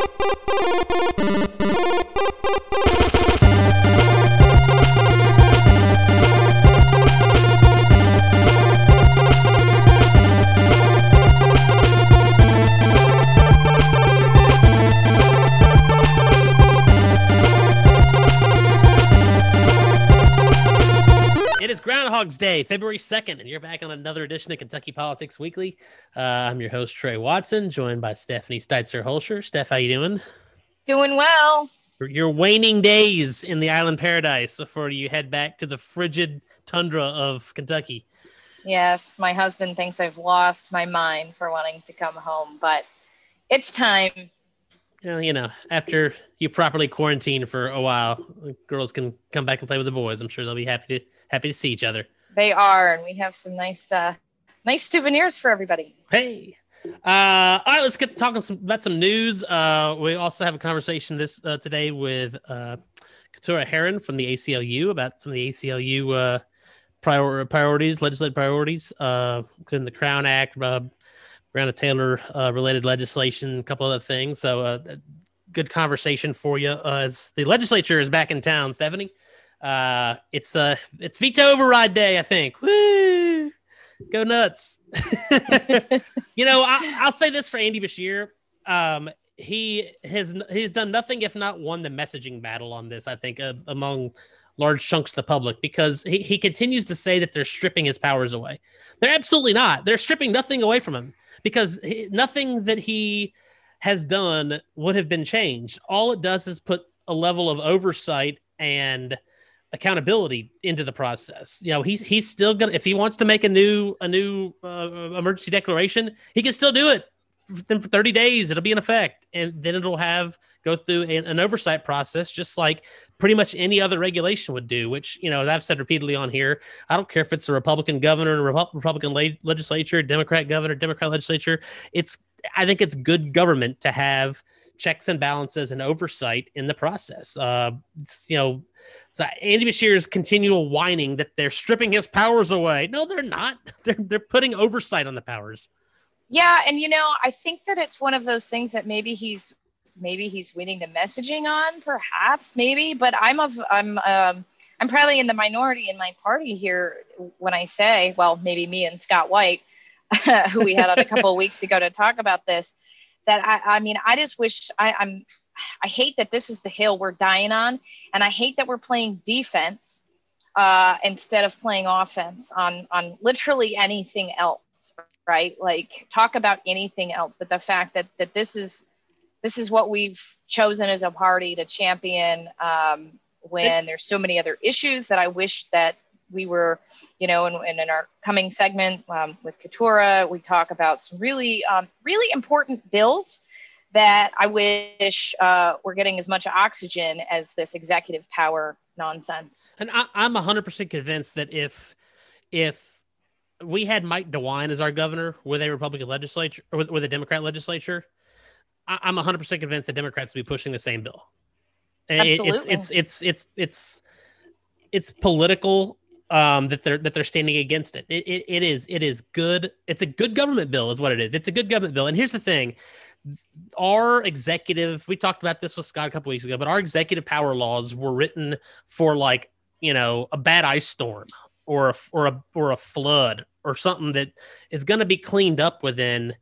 It is Groundhog's Day, February 2nd, and you're back on another edition of Kentucky Politics Weekly. Uh, I'm your host, Trey Watson, joined by Stephanie Steitzer Holscher. Steph, how you doing? Doing well. Your waning days in the island paradise before you head back to the frigid tundra of Kentucky. Yes, my husband thinks I've lost my mind for wanting to come home, but it's time. Well, you know, after you properly quarantine for a while, girls can come back and play with the boys. I'm sure they'll be happy to happy to see each other. They are, and we have some nice, uh, nice souvenirs for everybody. Hey. Uh, all right, let's get talking some, about some news. Uh, we also have a conversation this uh, today with uh, Keturah Herron from the ACLU about some of the ACLU uh, prior- priorities, legislative priorities, uh, including the Crown Act, uh, Breonna Taylor uh, related legislation, a couple other things. So, uh, good conversation for you uh, as the legislature is back in town, Stephanie. Uh, it's uh, it's veto override day, I think. Woo! Go nuts. you know, I, I'll say this for Andy Beshear. Um, he has he's done nothing if not won the messaging battle on this. I think uh, among large chunks of the public because he, he continues to say that they're stripping his powers away. They're absolutely not. They're stripping nothing away from him because he, nothing that he has done would have been changed. All it does is put a level of oversight and accountability into the process. You know, he's he's still gonna if he wants to make a new a new uh, emergency declaration, he can still do it. Then for 30 days, it'll be in effect, and then it'll have go through an, an oversight process, just like pretty much any other regulation would do. Which you know, as I've said repeatedly on here, I don't care if it's a Republican governor, a Repu- Republican le- legislature, Democrat governor, Democrat legislature. It's I think it's good government to have checks and balances and oversight in the process. Uh, you know, so Andy Beshear's continual whining that they're stripping his powers away. No, they're not. They're they're putting oversight on the powers. Yeah, and you know, I think that it's one of those things that maybe he's maybe he's winning the messaging on, perhaps, maybe. But I'm of I'm um, I'm probably in the minority in my party here when I say, well, maybe me and Scott White, who we had on a couple of weeks ago to talk about this. That I, I mean, I just wish I, I'm I hate that this is the hill we're dying on, and I hate that we're playing defense uh, instead of playing offense on on literally anything else, right? Like talk about anything else, but the fact that that this is this is what we've chosen as a party to champion um, when there's so many other issues that I wish that we were, you know, and, and in our coming segment um, with Keturah, we talk about some really, um, really important bills that I wish uh, were getting as much oxygen as this executive power nonsense. And I, I'm 100% convinced that if if we had Mike DeWine as our governor with a Republican legislature or with, with a Democrat legislature, I, I'm 100% convinced the Democrats would be pushing the same bill. Absolutely. It's it's it's it's it's it's political um, that they're that they're standing against it. It, it. it is it is good. It's a good government bill, is what it is. It's a good government bill. And here's the thing: our executive. We talked about this with Scott a couple weeks ago, but our executive power laws were written for like you know a bad ice storm or a or a or a flood or something that is going to be cleaned up within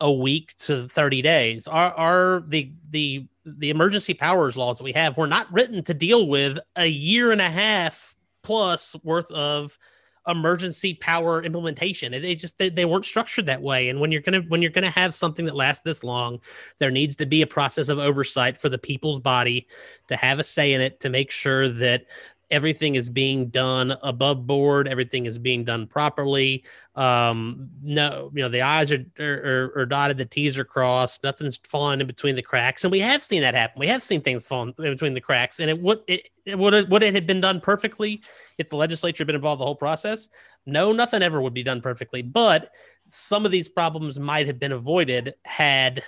a week to 30 days. Our, our the the the emergency powers laws that we have were not written to deal with a year and a half plus worth of emergency power implementation. They just they, they weren't structured that way. And when you're gonna when you're gonna have something that lasts this long, there needs to be a process of oversight for the people's body to have a say in it to make sure that everything is being done above board everything is being done properly. Um no you know the i's are are, are dotted the t's are crossed nothing's falling in between the cracks. And we have seen that happen. We have seen things falling in between the cracks. And it would it, it would would it had been done perfectly if the legislature had been involved the whole process no nothing ever would be done perfectly. But some of these problems might have been avoided had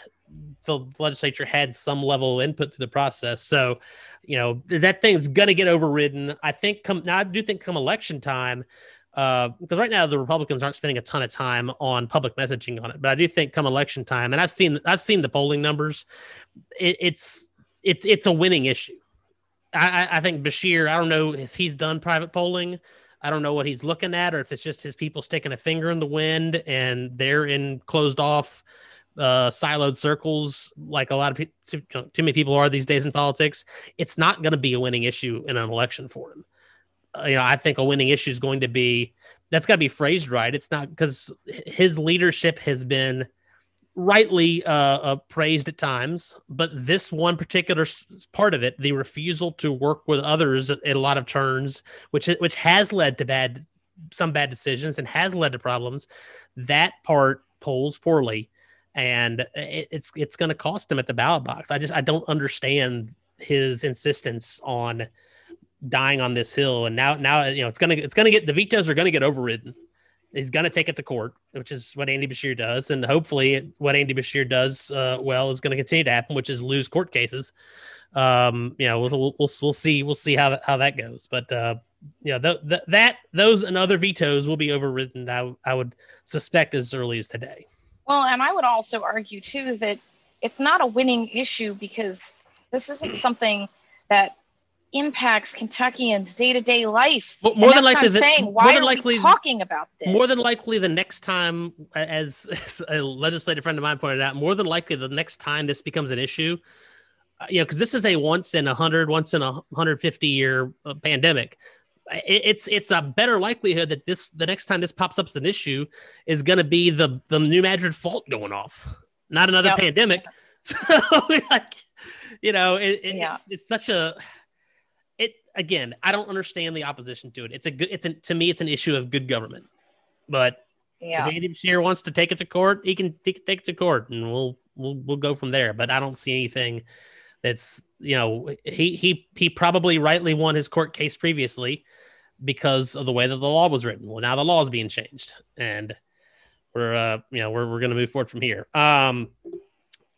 the legislature had some level of input to the process. So, you know, that thing's going to get overridden. I think come now, I do think come election time, because uh, right now the Republicans aren't spending a ton of time on public messaging on it. But I do think come election time, and I've seen I've seen the polling numbers, it, it's it's it's a winning issue. I, I think Beshear. I don't know if he's done private polling. I don't know what he's looking at, or if it's just his people sticking a finger in the wind and they're in closed off, uh, siloed circles, like a lot of people, too, many people are these days in politics. It's not going to be a winning issue in an election for him. Uh, you know, I think a winning issue is going to be that's got to be phrased right. It's not because his leadership has been rightly uh, uh, praised at times, but this one particular part of it, the refusal to work with others at, a lot of turns, which which has led to bad some bad decisions and has led to problems, that part polls poorly, and it, it's it's going to cost him at the ballot box. I just I don't understand his insistence on dying on this hill, and now now you know it's gonna it's gonna get the vetoes are gonna get overridden he's going to take it to court, which is what Andy Beshear does, and hopefully, what Andy Beshear does uh, well is going to continue to happen, which is lose court cases. Um, you know, we'll, we'll, we'll, see we'll see how that, how that goes, but uh, yeah, th- th- that those and other vetoes will be overridden. I, I would suspect as early as today. Well, and I would also argue too that it's not a winning issue because this isn't something that impacts Kentuckians' day-to-day life. Well, more than likely, the, saying, why are likely, we talking about this? More than likely, the next time, as, as, a legislative friend of mine pointed out, more than likely, the next time this becomes an issue, uh, you know, because this is a once in a hundred, once in a hundred fifty year uh, pandemic. It, it's it's a better likelihood that this the next time this pops up as an issue is going to be the the New Madrid fault going off, not another yep. pandemic. So, like, you know, it, it, yeah. it's, it's such a it again, I don't understand the opposition to it. It's a good. It's a, to me, it's an issue of good government. But yeah. if Andy Beshear wants to take it to court, he can, he can take it to court, and we'll we'll we'll go from there. But I don't see anything that's you know he he he probably rightly won his court case previously because of the way that the law was written. Well, now the law is being changed, and we're uh you know we're we're going to move forward from here. Um.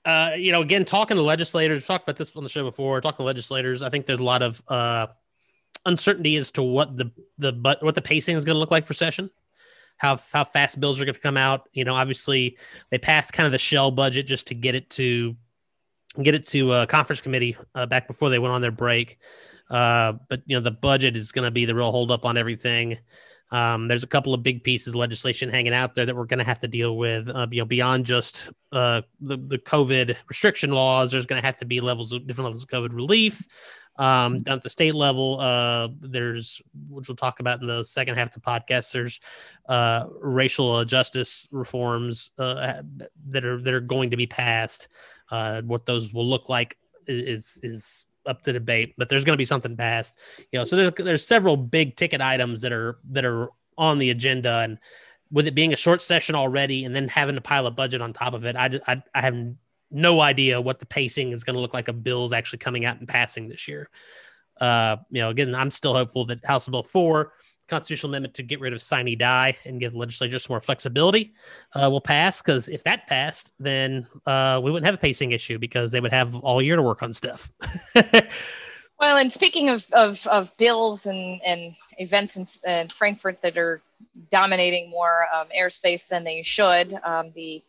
Uh, you know, again, talking to legislators, talked about this on the show before. Talking to legislators, I think there's a lot of uh, uncertainty as to what the the but what the pacing is going to look like for session. How how fast bills are going to come out. You know, obviously they passed kind of the shell budget just to get it to get it to a conference committee uh, back before they went on their break. Uh, but you know, the budget is going to be the real holdup on everything. Um, there's a couple of big pieces of legislation hanging out there that we're going to have to deal with. Uh, you know, beyond just uh, the the COVID restriction laws, there's going to have to be levels of different levels of COVID relief. Um, down at the state level, uh, there's which we'll talk about in the second half of the podcast. There's uh, racial justice reforms uh, that are that are going to be passed. Uh, what those will look like is is up to debate, but there's going to be something passed. You know, so there's there's several big ticket items that are that are on the agenda, and with it being a short session already, and then having to pile a budget on top of it, I just, I, I have no idea what the pacing is going to look like of bills actually coming out and passing this year. Uh, you know, again, I'm still hopeful that House Bill 4, constitutional amendment to get rid of sine die and give the legislature some more flexibility, uh, will pass. Because if that passed, then uh, we wouldn't have a pacing issue because they would have all year to work on stuff. well, and speaking of, of, of bills and, and events in, in Frankfort that are dominating more um, airspace than they should, um, the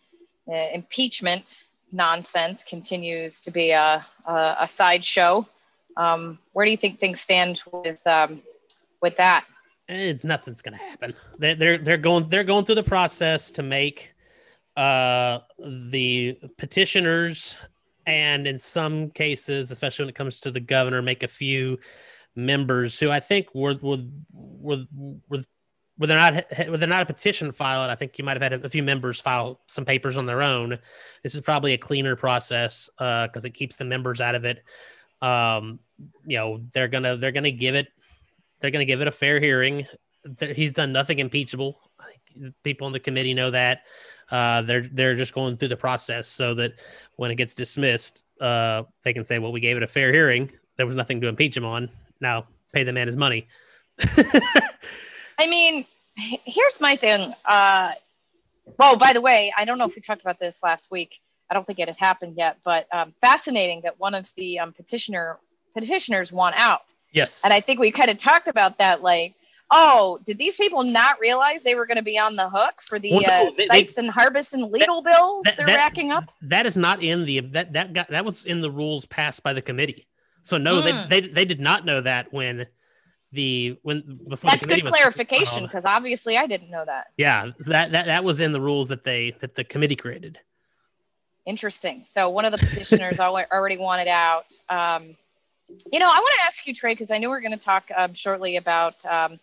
uh, impeachment nonsense continues to be a, a, a sideshow. Um, where do you think things stand with um, with that? It's nothing's going to happen. They're, they're they're going they're going through the process to make uh, the petitioners and in some cases, especially when it comes to the governor, make a few members who I think were were were, were were they not were they not a petition filed, I think you might have had a, few members file some papers on their own. This is probably a cleaner process because uh, it keeps the members out of it. Um, you know, they're gonna they're gonna give it they're gonna give it a fair hearing. he's done nothing impeachable. People on the committee know that. Uh, they're they're just going through the process so that when it gets dismissed, uh, they can say, "Well, we gave it a fair hearing. There was nothing to impeach him on. Now pay the man his money." I mean, here's my thing. Uh, well, by the way, I don't know if we talked about this last week. I don't think it had happened yet, but um, fascinating that one of the um, petitioner petitioners won out. Yes. And I think we kind of talked about that, like, oh, did these people not realize they were going to be on the hook for the Well, no, uh, they- Sykes and Harbison legal bills that- they're that- racking up? That is not in the that that got that was in the rules passed by the committee. So no, Hmm. they, they they did not know that when the when before That's good clarification because obviously I didn't know that. Yeah, that, that that was in the rules that they that the committee created. Interesting. So one of the petitioners already wanted out. Um, you know, I want to ask you, Trey, because I know we're going to talk um, shortly about um,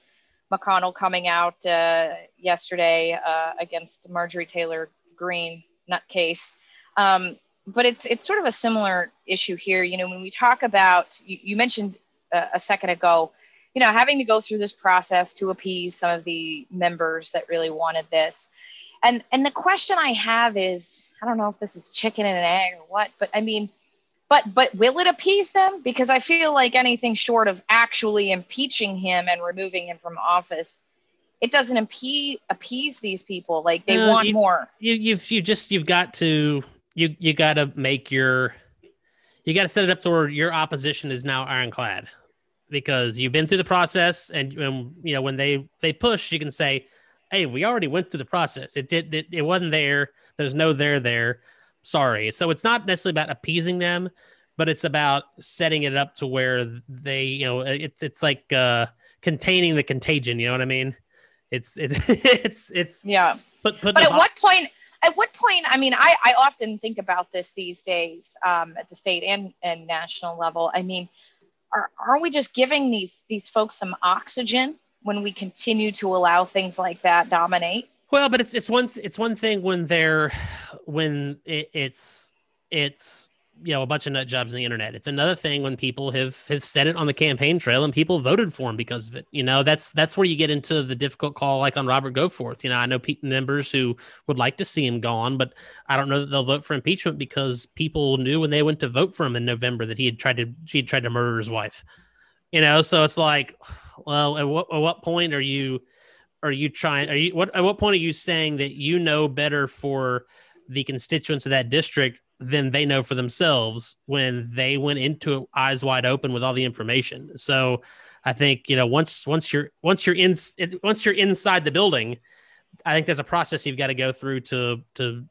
McConnell coming out uh, yesterday uh, against Marjorie Taylor Greene nutcase. Um, but it's it's sort of a similar issue here. You know, when we talk about you, you mentioned uh, a second ago, you know, having to go through this process to appease some of the members that really wanted this. And and the question I have is, I don't know if this is chicken and an egg or what, but I mean, but but will it appease them? Because I feel like anything short of actually impeaching him and removing him from office, it doesn't appease appease these people. Like they No, want you- more. You you've you just you've got to you you got to make your you got to set it up to where your opposition is now ironclad because you've been through the process and, and you know when they they push you can say hey we already went through the process it did it, it wasn't there there's no there there sorry. So it's not necessarily about appeasing them but it's about setting it up to where they you know it's it's like uh containing the contagion you know what i mean? It's it's it's it's Yeah. but but but at what point at what point i mean i, I often think about this these days um, at the state and, and national level. I mean are, are we just giving these these folks some oxygen when we continue to allow things like that dominate Well, but it's it's one th- it's one thing when they're when it, it's it's you know a bunch of nut jobs on the internet. It's another thing when people have have said it on the campaign trail and people voted for him because of it. You know, that's that's where you get into the difficult call, like on Robert Goforth. You know, I know Pete members who would like to see him gone, but I don't know that they'll vote for impeachment because people knew when they went to vote for him in November that he had tried to he had tried to murder his wife. You know, so it's like, well, at what at what point are you? Are you trying are you what at what point are you saying that you know better for the constituents of that district than they know for themselves when they went into it eyes wide open with all the information? So i think you know once once you're once you're in once you're inside the building i think there's a process you've got to go through to to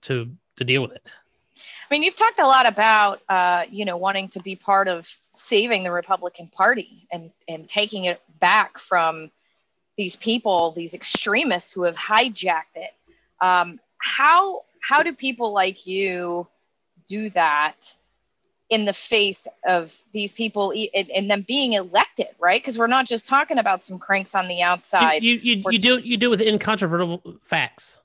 to to deal with it. I mean, you've talked a lot about, uh, you know, wanting to be part of saving the Republican Party and and taking it back from these people, these extremists who have hijacked it. Um, how how do people like you do that in the face of these people and, and them being elected, right? Because we're not just talking about some cranks on the outside. you you, you, you do you do with incontrovertible facts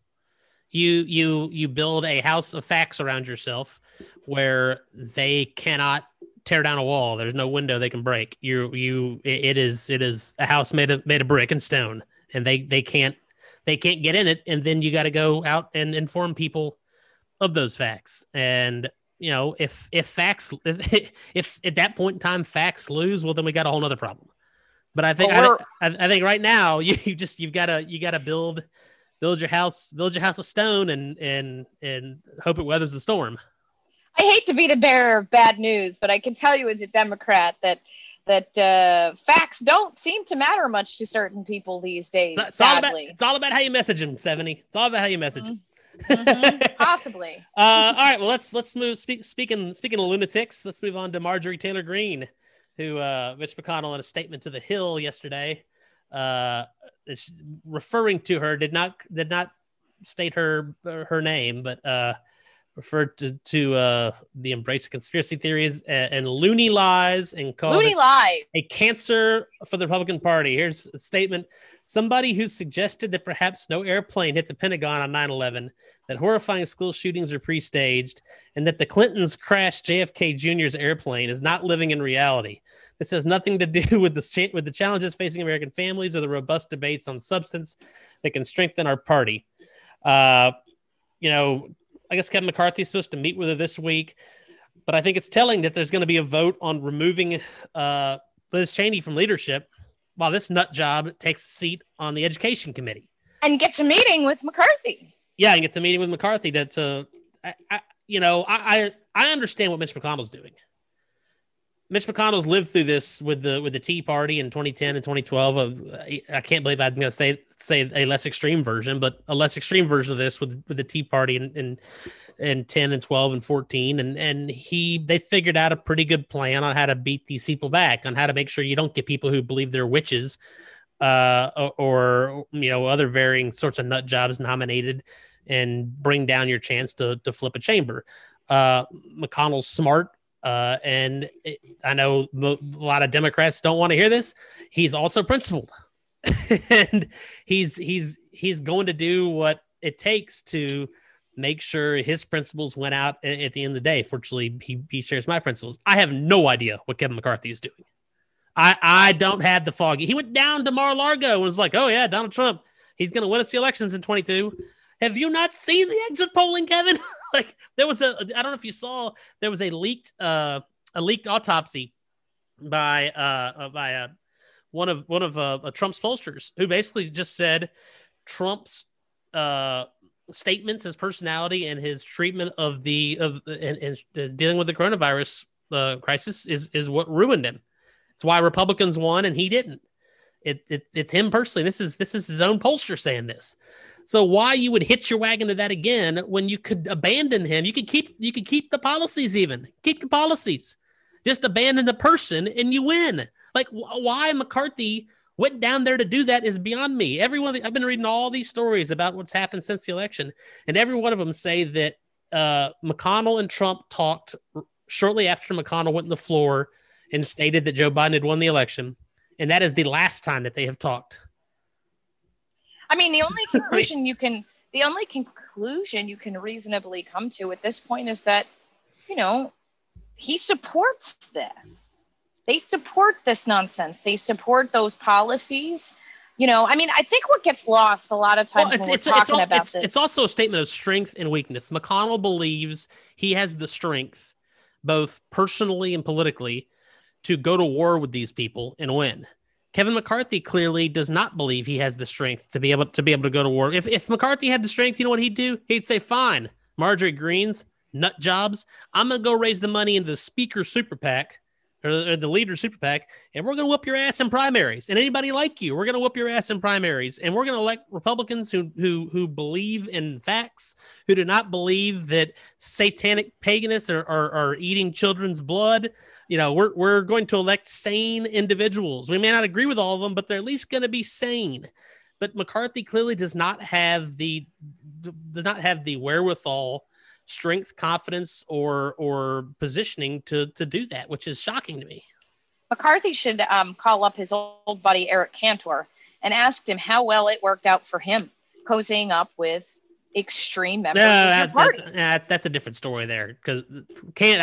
you you you build a house of facts around yourself where they cannot tear down a wall there's no window they can break. You you it is it is a house made of made of brick and stone and they they can't they can't get in it and then you got to go out and inform people of those facts. And you know if if facts if, if at that point in time facts lose well then we got a whole nother problem. But i think Well, I, I think right now you, you just you've got to you got to build build your house build your house of stone and and and hope it weathers the storm I hate to be the bearer of bad news, but I can tell you as a Democrat that that uh, facts don't seem to matter much to certain people these days. It's all about sadly, it's all about how you message them 70 it's all about how you message them Mhm, possibly. uh, all right well let's let's move speak, speaking speaking of lunatics let's move on to marjorie taylor Greene, who uh mitch mcconnell in a statement to the hill yesterday uh is referring to her did not did not state her her name but uh referred to to uh the embrace of conspiracy theories and, and loony lies and called Loony lies. a cancer for the Republican Party. Here's a statement somebody who suggested that perhaps no airplane hit the Pentagon on 9 11, that horrifying school shootings are pre staged, and that the Clintons crashed JFK Jr.'s airplane is not living in reality. This has nothing to do with the, cha- with the challenges facing American families or the robust debates on substance that can strengthen our party. Uh, you know, I guess Kevin McCarthy is supposed to meet with her this week, but I think it's telling that there's going to be a vote on removing uh, Liz Cheney from leadership while this nut job takes a seat on the education committee. and gets a meeting with McCarthy. Yeah, and gets a meeting with McCarthy to, to I, I, you know, I, I I understand what Mitch McConnell's doing. Mitch McConnell's lived through this with the with the Tea Party in 2010 and 2012. Uh, I can't believe I'm going to say say a less extreme version, but a less extreme version of this with with the Tea Party in, in in 10 and 12 and 14 and and he they figured out a pretty good plan on how to beat these people back on how to make sure you don't get people who believe they're witches uh or, or you know other varying sorts of nut jobs nominated and bring down your chance to to flip a chamber uh mcconnell's smart uh, and it, I know a lot of Democrats don't want to hear this. He's also principled, and he's he's he's going to do what it takes to make sure his principles went out at the end of the day. Fortunately, he, he shares my principles. I have no idea what Kevin McCarthy is doing. I I don't have the foggy. He went down to Mar-a-Lago and was like, "Oh yeah, Donald Trump, he's going to win us the elections in 22." Have you not seen the exit polling, Kevin? like there was a I don't know if you saw there was a leaked uh a leaked autopsy by uh, uh by uh, one of one of uh, Trump's pollsters who basically just said Trump's uh statements, his personality, and his treatment of the of and, and uh, dealing with the coronavirus uh, crisis is is what ruined him. It's why Republicans won and he didn't. It, it it's him personally. This is this is his own pollster saying this. So why you would hitch your wagon to that again when you could abandon him? You could keep you could keep the policies even keep the policies, just abandon the person and you win. Like why McCarthy went down there to do that is beyond me. Everyone I've been reading all these stories about what's happened since the election, and every one of them say that uh, McConnell and Trump talked shortly after McConnell went on the floor and stated that Joe Biden had won the election, and that is the last time that they have talked. I mean, the only conclusion you can the only conclusion you can reasonably come to at this point is that, you know, he supports this. They support this nonsense. They support those policies. You know, I mean, I think what gets lost a lot of times well, when we're it's, talking it's, about it's, this. It's also a statement of strength and weakness. McConnell believes he has the strength, both personally and politically, to go to war with these people and win. Kevin McCarthy clearly does not believe he has the strength to be able to be able to go to war. If if McCarthy had the strength, you know what he'd do? He'd say, "Fine, Marjorie Greens, nut jobs. I'm gonna go raise the money into the Speaker Super PAC." Or, or the leader super PAC, and we're to whoop your ass in primaries. And anybody like you, we're to whoop your ass in primaries. And we're to elect Republicans who who who believe in facts, who do not believe that satanic paganists are, are, are eating children's blood, you know, we're we're going to elect sane individuals. We may not agree with all of them, but they're at least going to be sane. But McCarthy clearly does not have the does not have the wherewithal, strength, confidence, or or positioning to to do that, which is shocking to me. McCarthy should um, call up his old buddy Eric Cantor and ask him how well it worked out for him cozying up with extreme members no, of your party. That, that's that's a different story there because can't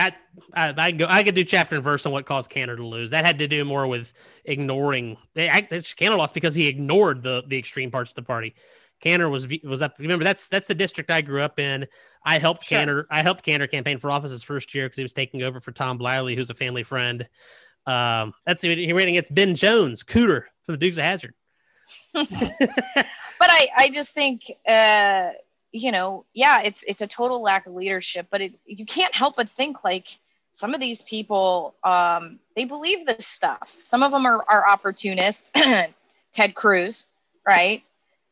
I, I I go I could do chapter and verse on what caused Cantor to lose. That had to do more with ignoring. They Cantor lost because he ignored the the extreme parts of the party. Cantor was was up. Remember that's that's the district I grew up in. I helped sure. Cantor. I helped Cantor campaign for office his first year because he was taking over for Tom Bliley, who's a family friend. Um, that's he ran against Ben Jones, Cooter for the Dukes of Hazzard. but I I just think. Uh you know, yeah, it's it's a total lack of leadership, but it, you can't help but think like some of these people um, they believe this stuff. Some of them are, are opportunists, Ted Cruz, right?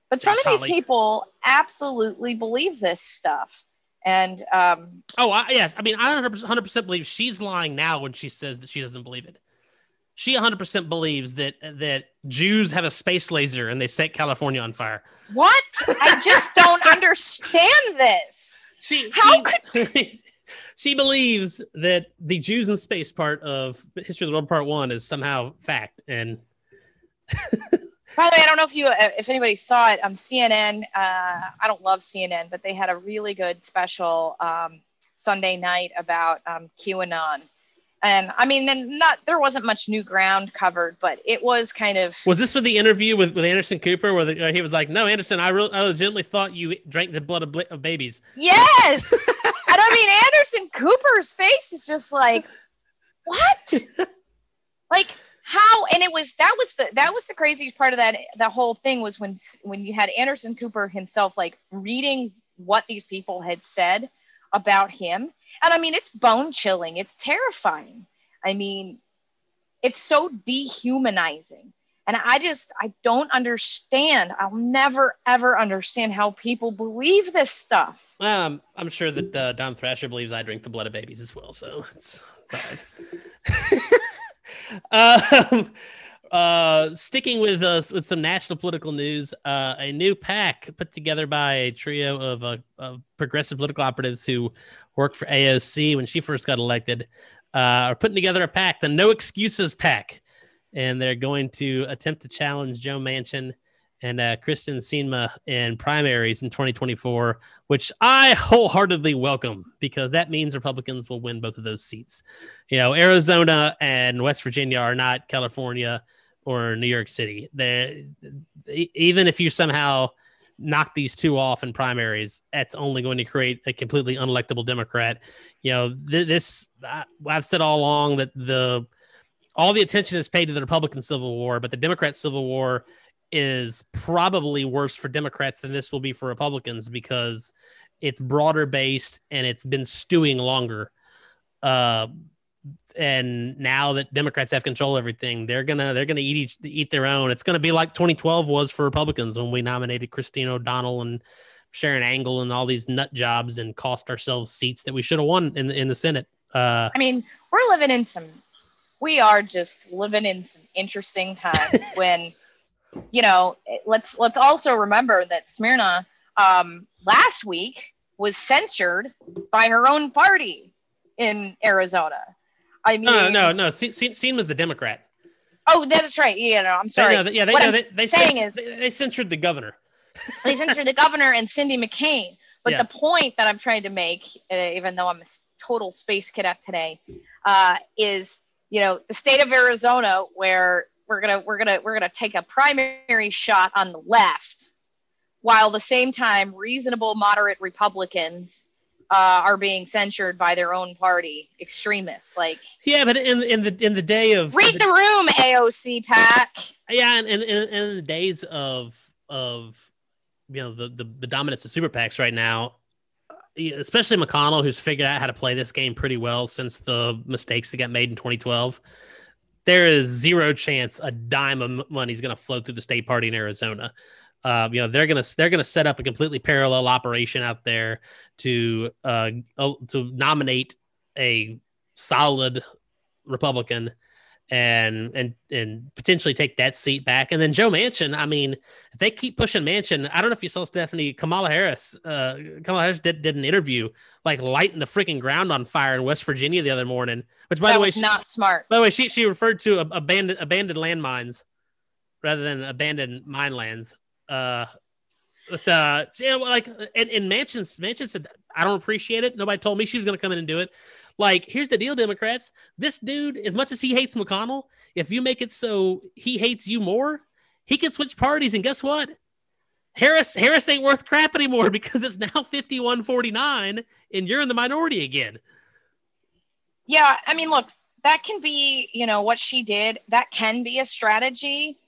But Josh some of these people absolutely believe this stuff. And um, oh, I, yeah, I mean, I 100 percent believe she's lying now when she says that she doesn't believe it she 100% believes that that Jews have a space laser and they set California on fire. What? I just don't understand this. She How she, could she believes that the Jews in space part of History of the World Part 1 is somehow fact and By the way, I don't know if you if anybody saw it. Um, CNN. Uh, I don't love CNN, but they had a really good special um, Sunday night about um, QAnon and I mean, and not there wasn't much new ground covered, but it was kind of. Was this for the interview with, with Anderson Cooper, where the, he was like, "No, Anderson, I, re- I legitimately thought you drank the blood of, of babies." Yes, and I mean, Anderson Cooper's face is just like, what? like how? And it was that was the that was the craziest part of that the whole thing was when when you had Anderson Cooper himself like reading what these people had said about him and I mean, it's bone chilling, it's terrifying. I mean, it's so dehumanizing. And I just, I don't understand. I'll never, ever understand how people believe this stuff. I'm sure that uh, Don Thrasher believes I drink the blood of babies as well. So it's, it's all right. um, uh, sticking with uh, with some national political news, uh, a new pack put together by a trio of, uh, of progressive political operatives who worked for AOC when she first got elected uh, are putting together a pack, the No Excuses PAC, and they're going to attempt to challenge Joe Manchin and uh, Kyrsten Sinema in primaries in 2024, which I wholeheartedly welcome because that means Republicans will win both of those seats. You know, Arizona and West Virginia are not California or New York City. They even if you somehow knock these two off in primaries, that's only going to create a completely unelectable Democrat. You know, th- this I've said all along that the all the attention is paid to the Republican Civil War, but the Democrat Civil War is probably worse for Democrats than this will be for Republicans because it's broader based and it's been stewing longer. Uh, and now that Democrats have control of everything, they're gonna they're gonna eat each, eat their own. It's gonna be like 2012 was for Republicans when we nominated Christine O'Donnell and Sharon Angle and all these nut jobs and cost ourselves seats that we should have won in the, in the Senate. Uh, I mean, we're living in some, we are just living in some interesting times when, you know, let's let's also remember that Sinema um, last week was censured by her own party in Arizona I mean, no, no, no. Scene was the Democrat. Oh, that's right. Yeah, no, I'm sorry. They, yeah, they, what no, they, they, saying they, is they censored the governor. they censored the governor and Cindy McCain. But yeah. the point that I'm trying to make, uh, even though I'm a total space cadet today, uh, is you know the state of Arizona where we're gonna we're gonna we're gonna take a primary shot on the left, while the same time reasonable moderate Republicans uh, are being censured by their own party extremists. Like, yeah, but in in the in the day of read the, the room, AOC PAC. Yeah, and in, in, in, the days of of you know the, the the dominance of super PACs right now, especially McConnell, who's figured out how to play this game pretty well since the mistakes that got made in 2012. There is zero chance a dime of money is going to flow through the state party in Arizona. Uh, you know they're gonna they're gonna set up a completely parallel operation out there to uh, to nominate a solid Republican and and and potentially take that seat back. And then Joe Manchin, I mean, if they keep pushing Manchin, I don't know if you saw Stephanie Kamala Harris. Uh, Kamala Harris did, did an interview like lighting the freaking ground on fire in West Virginia the other morning. Which, by that the way, was she, not smart. By the way, she she referred to abandoned abandoned landmines rather than abandoned mine lands. Uh, but uh, yeah, like, and, and Manchin said, I don't appreciate it. Nobody told me she was going to come in and do it. Like, here's the deal, Democrats. This dude, as much as he hates McConnell, if you make it so he hates you more, he can switch parties. And guess what? Harris Harris ain't worth crap anymore because it's now 51-49 and you're in the minority again. Yeah, I mean, look, that can be, you know, what she did. That can be a strategy,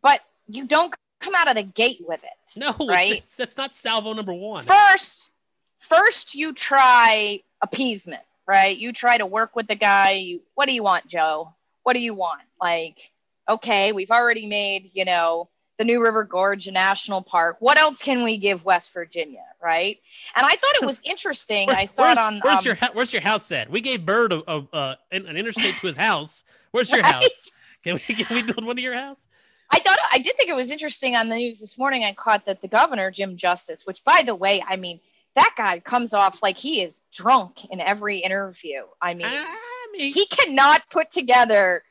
but you don't come out of the gate with it. No, right? that's not salvo number one. First, first you try appeasement, right? You try to work with the guy. You, what do you want, Joe? What do you want? Like, okay, we've already made, you know, the New River Gorge National Park. What else can we give West Virginia, right? And I thought it was interesting. Where, I saw it on. Where's um, your Where's your house at? We gave Byrd a, a, a an interstate to his house. Where's your right? house? Can we can we build one to your house? I thought I did think it was interesting on the news this morning. I caught that the governor, Jim Justice, which by the way, I mean, that guy comes off like he is drunk in every interview. I mean, I mean he cannot put together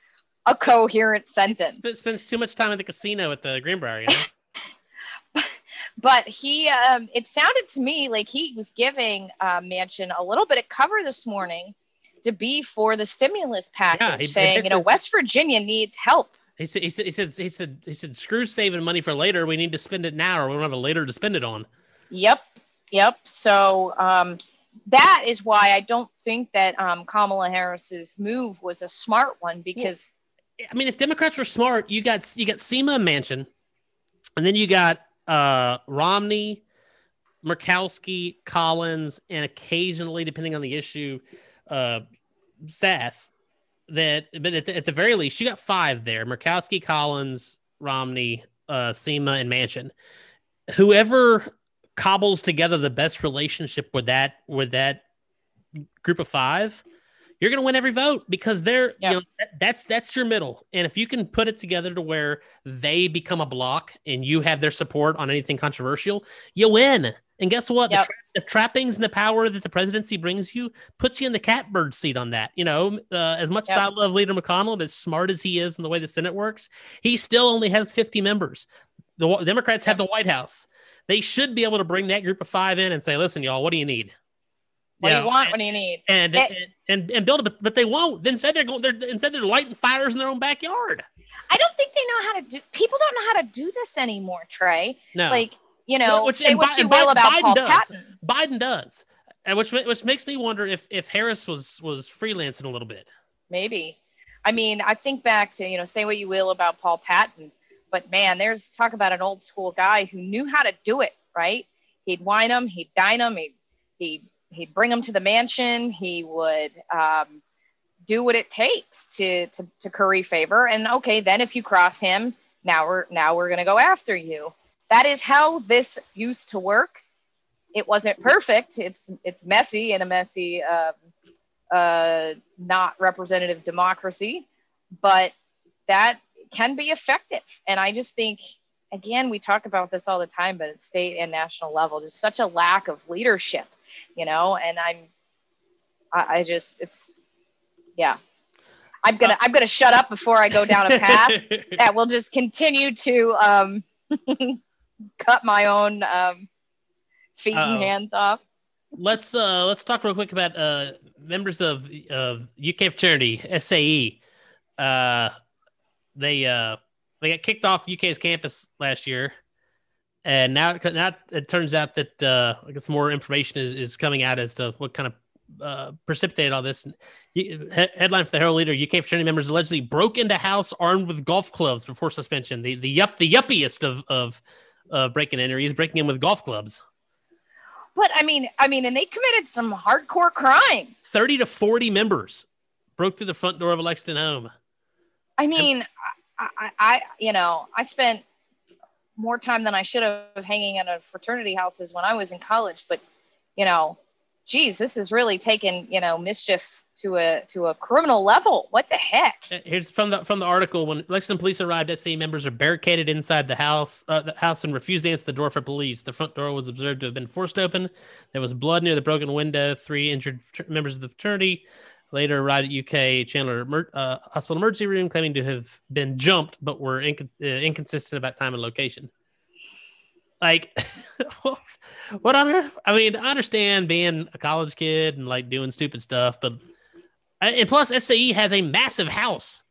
a coherent sentence. He spends too much time at the casino at the Greenbrier, you know. but he, um, it sounded to me like he was giving uh, Manchin a little bit of cover this morning to be for the stimulus package, yeah, he, saying, you know, West Virginia needs help he said, he said, he said, he said, he said, screw saving money for later. We need to spend it now, or we don't have a later to spend it on. Yep, yep. So um, that is why I don't think that um, Kamala Harris's move was a smart one because. Well, I mean, if Democrats were smart, you got you got Sinema Manchin, and then you got uh, Romney, Murkowski, Collins, and occasionally, depending on the issue, uh, Sasse that, but at the, at the very least, you got five there: Murkowski, Collins, Romney, uh, SEMA, and Manchin. Whoever cobbles together the best relationship with that with that group of five, you're going to win every vote because they're Yeah. you know that- that's that's your middle. And if you can put it together to where they become a block and you have their support on anything controversial, you win. And guess what? The tra- The, trappings and the power that the presidency brings you puts you in the catbird seat on that. You know, uh, as much as I love Leader McConnell and as smart as he is in the way the Senate works, he still only has 50 members. The Democrats have the White House. They should be able to bring that group of five in and say, "Listen, y'all, what do you need?" What You do you want? What do you need? and It- and, and and build it, but, but they won't. Instead, they're going. They're instead they're lighting fires in their own backyard. I don't think they know how to do. People don't know how to do this anymore, Trey. No, Like you know, Which- say what Bi- you will about Biden Paul does. Patton. Biden does, and which which makes me wonder if if Harris was was freelancing a little bit. Maybe. I mean, I think back to you know, say what you will about Paul Patton, but man, there's talk about an old school guy who knew how to do it. Right? He'd wine them, he'd dine them, he'd he'd he'd bring them to the mansion. He would um, do what it takes to, to to curry favor. And okay, then if you cross him, now we're now we're gonna go after you. That is how this used to work. It wasn't perfect. It's it's messy in a messy, um, uh, not representative democracy, but that can be effective. And I just think, again, we talk about this all the time, but at state and national level, just such a lack of leadership, you know. And I'm, I, I just, it's, yeah. I'm gonna I'm gonna shut up before I go down a path that will just continue to um, cut my own um, feet Uh-oh. and hands off. let's uh let's talk real quick about uh members of of UK fraternity SAE. Uh, they uh they got kicked off UK's campus last year, and now now it turns out that uh I guess more information is is coming out as to what kind of uh precipitated all this. He- Headline for the Herald Leader: UK fraternity members allegedly broke into house armed with golf clubs before suspension. The the yup the yuppiest of of uh, breaking in, or he's breaking in with golf clubs. But I mean, I mean, and they committed some hardcore crime. 30 to 40 members broke through the front door of a Lexington home. I mean, I, I, I, you know, I spent more time than I should have hanging out at fraternity houses when I was in college. But, you know, geez, this is really taking, you know, mischief to a to a criminal level. What the heck? Uh, Here's from the from the article when Lexington police arrived, SAE members are barricaded inside the house uh, the house and refused to answer the door for police. The front door was observed to have been forced open. There was blood near the broken window. Three injured members of the fraternity later arrived at UK Chandler uh, hospital emergency room, claiming to have been jumped, but were inc- uh, inconsistent about time and location. Like, what on earth? I mean, I understand being a college kid and like doing stupid stuff, but and plus SAE has a massive house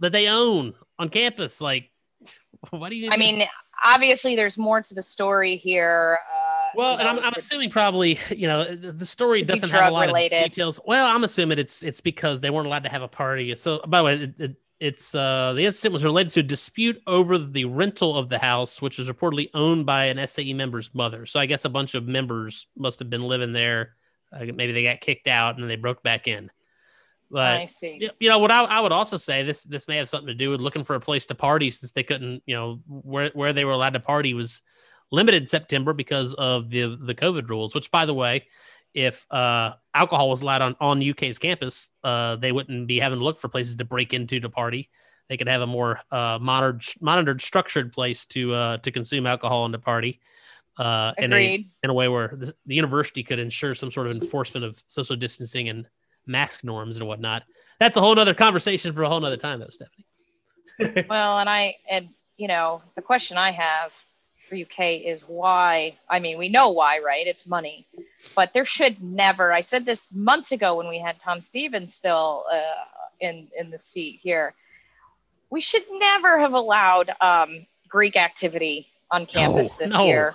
that they own on campus. Like, what do you? I mean, obviously, there's more to the story here. Uh, well, and know, I'm, I'm assuming probably you know the story doesn't have a lot drug-related. of details. Well, I'm assuming it's it's because they weren't allowed to have a party. So, by the way, it, it, it's uh the incident was related to a dispute over the rental of the house, which was reportedly owned by an SAE member's mother. So, I guess a bunch of members must have been living there. Uh, maybe they got kicked out and then they broke back in. But I see. You know what I, I would also say this this may have something to do with looking for a place to party since they couldn't you know where where they were allowed to party was limited in September because of the the COVID rules. Which by the way, if uh, alcohol was allowed on on UK's campus, uh, they wouldn't be having to look for places to break into to party. They could have a more uh, monitored monitored structured place to uh, to consume alcohol and to party. Uh, in a, in a way where the, the university could ensure some sort of enforcement of social distancing and mask norms and whatnot. That's a whole nother conversation for a whole nother time, though, Stephanie. Well, and I and you know the question I have for you, UK is why. I mean, we know why, right? It's money, but there should never. I said this months ago when we had Tom Stevens still uh, in in the seat here. We should never have allowed um, Greek activity on campus this no. year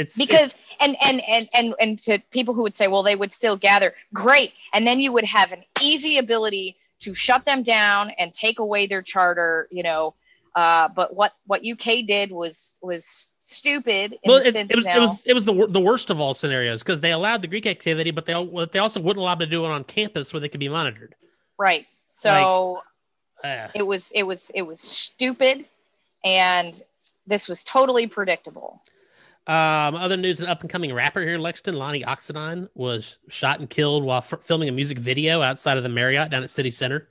It's because and, and and and and to people who would say well they would still gather great and then you would have an easy ability to shut them down and take away their charter you know uh, but what what uk did was was stupid in well, the it, sense it was now, it was it was the the worst of all scenarios because they allowed the Greek activity, but they they also wouldn't allow them to do it on campus where they could be monitored. Right. So Uh, it was it was it was stupid and this was totally predictable. Um, other news: an up and coming rapper here in Lexington, Lonnie Oxidine, was shot and killed while f- filming a music video outside of the Marriott down at City Center.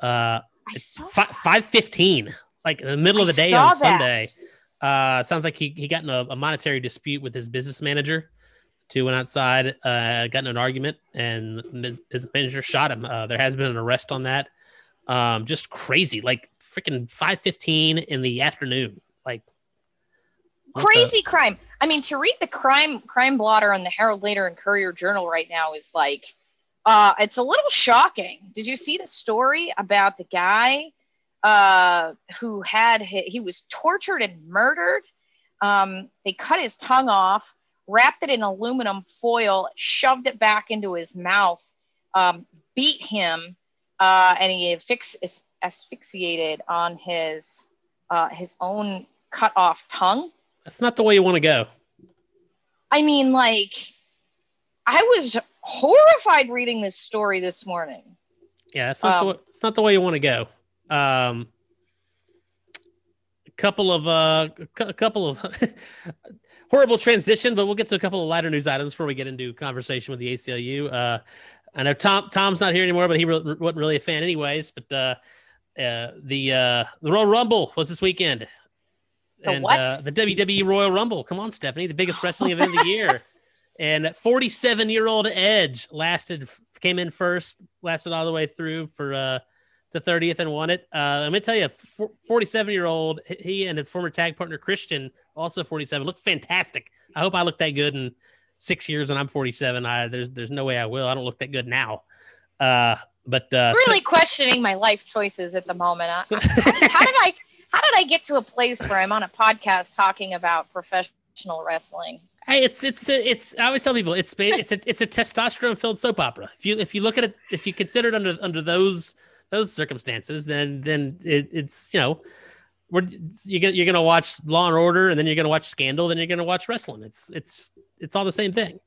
Uh, I that. five fifteen, like in the middle of I the day saw on Sunday. Uh, sounds like he he got in a, a monetary dispute with his business manager. Two went outside, uh, got in an argument, and his business manager shot him. Uh, there has been an arrest on that. Um, just crazy, like freaking five fifteen in the afternoon, like Crazy crime. I mean, to read the crime crime blotter on the Herald Leader and Courier Journal right now is like, uh, it's a little shocking. Did you see the story about the guy uh, who had he, was tortured and murdered? Um, they cut his tongue off, wrapped it in aluminum foil, shoved it back into his mouth, um, beat him, uh, and he asphyxiated on his uh, his own cut off tongue. That's not the way you want to go. I mean, like, I was horrified reading this story this morning. Yeah, it's not Um, the it's not the way you want to go. Um, a couple of uh, a couple of horrible transition, but we'll get to a couple of lighter news items before we get into conversation with the ACLU. Uh, I know Tom Tom's not here anymore, but he re- wasn't really a fan anyways. But uh, uh, the uh, the Royal Rumble was this weekend, The and what? Uh, the WWE Royal Rumble. Come on, Stephanie, the biggest wrestling event of the year. And 47 year old Edge lasted, came in first, lasted all the way through for uh, the 30th and won it. Uh, let me tell you, 47 year old, he and his former tag partner Christian, also 47, look fantastic. I hope I look that good in six years and I'm 47. I, there's, there's no way I will. I don't look that good now. Uh, but uh, so- really questioning my life choices at the moment. I- so- how did I how did I get to a place where I'm on a podcast talking about professional wrestling? Hey, it's it's it's. I always tell people it's it's a it's a testosterone filled soap opera. If you if you look at it, if you consider it under under those those circumstances, then then it, it's you know, we're you're you're gonna watch Law and Order, and then you're gonna watch Scandal, then you're gonna watch wrestling. It's it's it's all the same thing.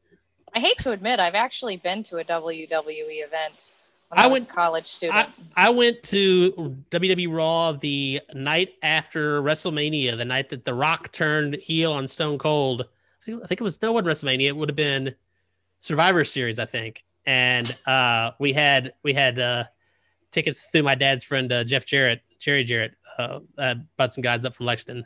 I hate to admit, I've actually been to a WWE event I I, was went- a college student. I went to WWE Raw the night after WrestleMania, the night that The Rock turned heel on Stone Cold. I think, I think it was no one WrestleMania. It would have been Survivor Series, I think. And uh, we had we had uh, tickets through my dad's friend uh, Jeff Jarrett, Jerry Jarrett. Uh, uh, brought some guys up from Lexington.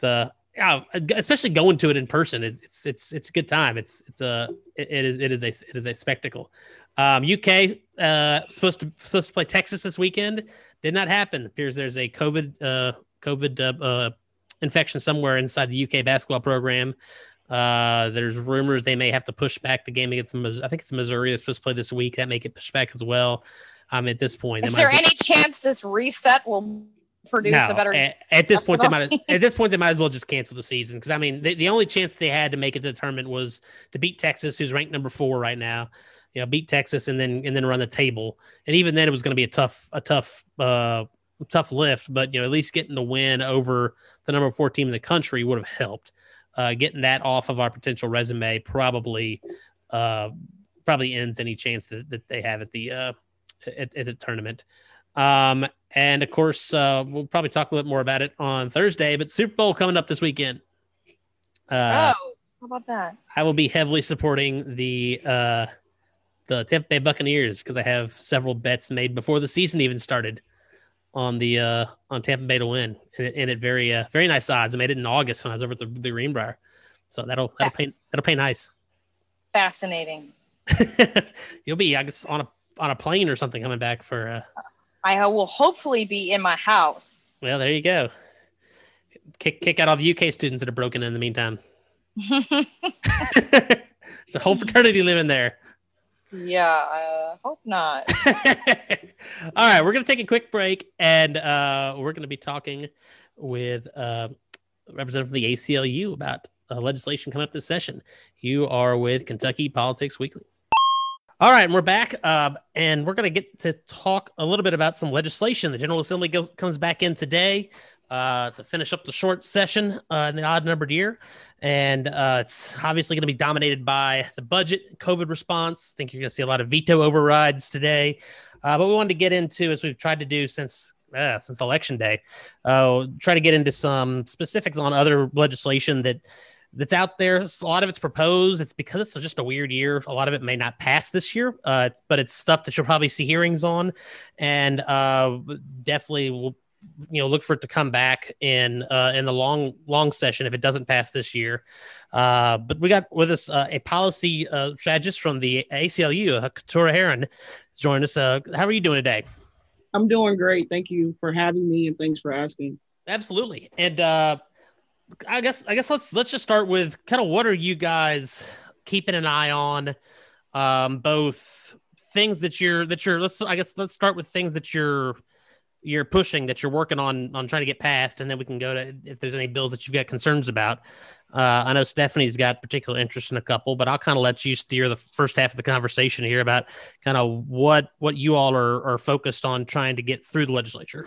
To, yeah, especially going to it in person, it's it's it's, it's a good time. It's it's a it is it is a it is a spectacle. Um, UK uh, supposed to supposed to play Texas this weekend. Did not happen. Appears there's a COVID uh, COVID uh, uh, infection somewhere inside the UK basketball program. Uh, there's rumors they may have to push back the game against. I think it's Missouri. That's supposed to play this week. That may get pushed back as well. Um, at this point, Is there any chance this reset will produce no, a better? at, at this point they might at this point they might as well just cancel the season because I mean the, the only chance they had to make it to the tournament was to beat Texas, who's ranked number four right now. You know, beat Texas and then and then run the table. And even then, it was going to be a tough a tough uh tough lift. But you know, at least getting the win over the number four team in the country would have helped. Uh, getting that off of our potential resume probably uh probably ends any chance that, that they have at the uh at, at the tournament. Um, and of course, uh, we'll probably talk a little bit more about it on Thursday. But Super Bowl coming up this weekend. Uh, oh, how about that? I will be heavily supporting the uh, the Tampa Bay Buccaneers because I have several bets made before the season even started on the uh, on Tampa Bay to win, and, it- and at very uh, very nice odds. I made it in August when I was over at the, the Greenbrier, so that'll that'll pay that'll pay nice. Fascinating. You'll be I guess on a on a plane or something coming back for. Uh, I will hopefully be in my house. well, there you go. Kick kick out all the UK students that are broken in the meantime. There's a whole fraternity living there. Yeah, I hope not. All right, we're going to take a quick break and uh, we're going to be talking with uh, representative of the ACLU about uh, legislation coming up this session. You are with Kentucky Politics Weekly. All right, and we're back, uh, and we're going to get to talk a little bit about some legislation. The General Assembly goes, comes back in today uh, to finish up the short session uh, in the odd numbered year. And uh, it's obviously going to be dominated by the budget, COVID response. I think you're going to see a lot of veto overrides today. Uh, but we wanted to get into, as we've tried to do since uh, since election day, uh, try to get into some specifics on other legislation that that's out there. A lot of it's proposed. It's because it's just a weird year. A lot of it may not pass this year, uh, but it's stuff that you'll probably see hearings on, and uh, definitely will you know look for it to come back in uh, in the long long session if it doesn't pass this year. Uh, but we got with us uh, a policy uh, strategist from the ACLU, uh, Keturah Herron, joined us. Uh, how are you doing today? I'm doing great. Thank you for having me, and thanks for asking. Absolutely, and uh, I guess I guess let's let's just start with kind of what are you guys keeping an eye on, um, both things that you're that you're let's I guess let's start with things that you're you're pushing that you're working on on trying to get past, and then we can go to if there's any bills that you've got concerns about. Uh, I know Stephanie's got particular interest in a couple, but I'll kind of let you steer the first half of the conversation here about kind of what what you all are are focused on trying to get through the legislature.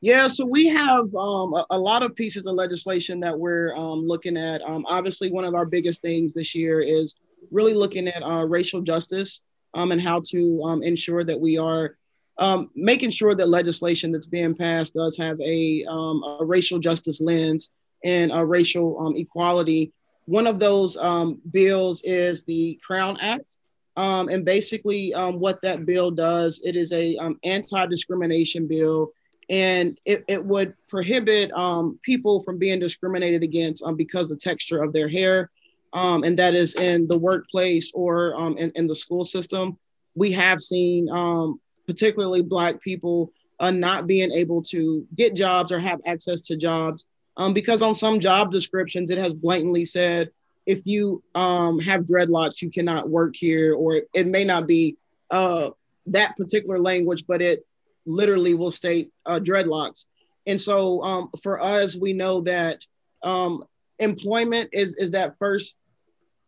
Yeah, so we have um, a, a, lot of pieces of legislation that we're um, looking at. Um, obviously, one of our biggest things this year is really looking at uh, racial justice um, and how to um, ensure that we are um, making sure that legislation that's being passed does have a, um, a racial justice lens and a racial um, equality. One of those um, bills is the Crown Act. Um, and basically, um, what that bill does, it is a anti-discrimination bill, and it, it would prohibit people from being discriminated against because of the texture of their hair, and that is in the workplace or in, in the school system we have seen um, particularly Black people, uh, not being able to get jobs or have access to jobs. Um, because on some job descriptions, it has blatantly said, if you um, have dreadlocks, you cannot work here, or it, it may not be uh, that particular language, but it literally will state uh, dreadlocks. And so um, for us, we know that um, employment is, is that first,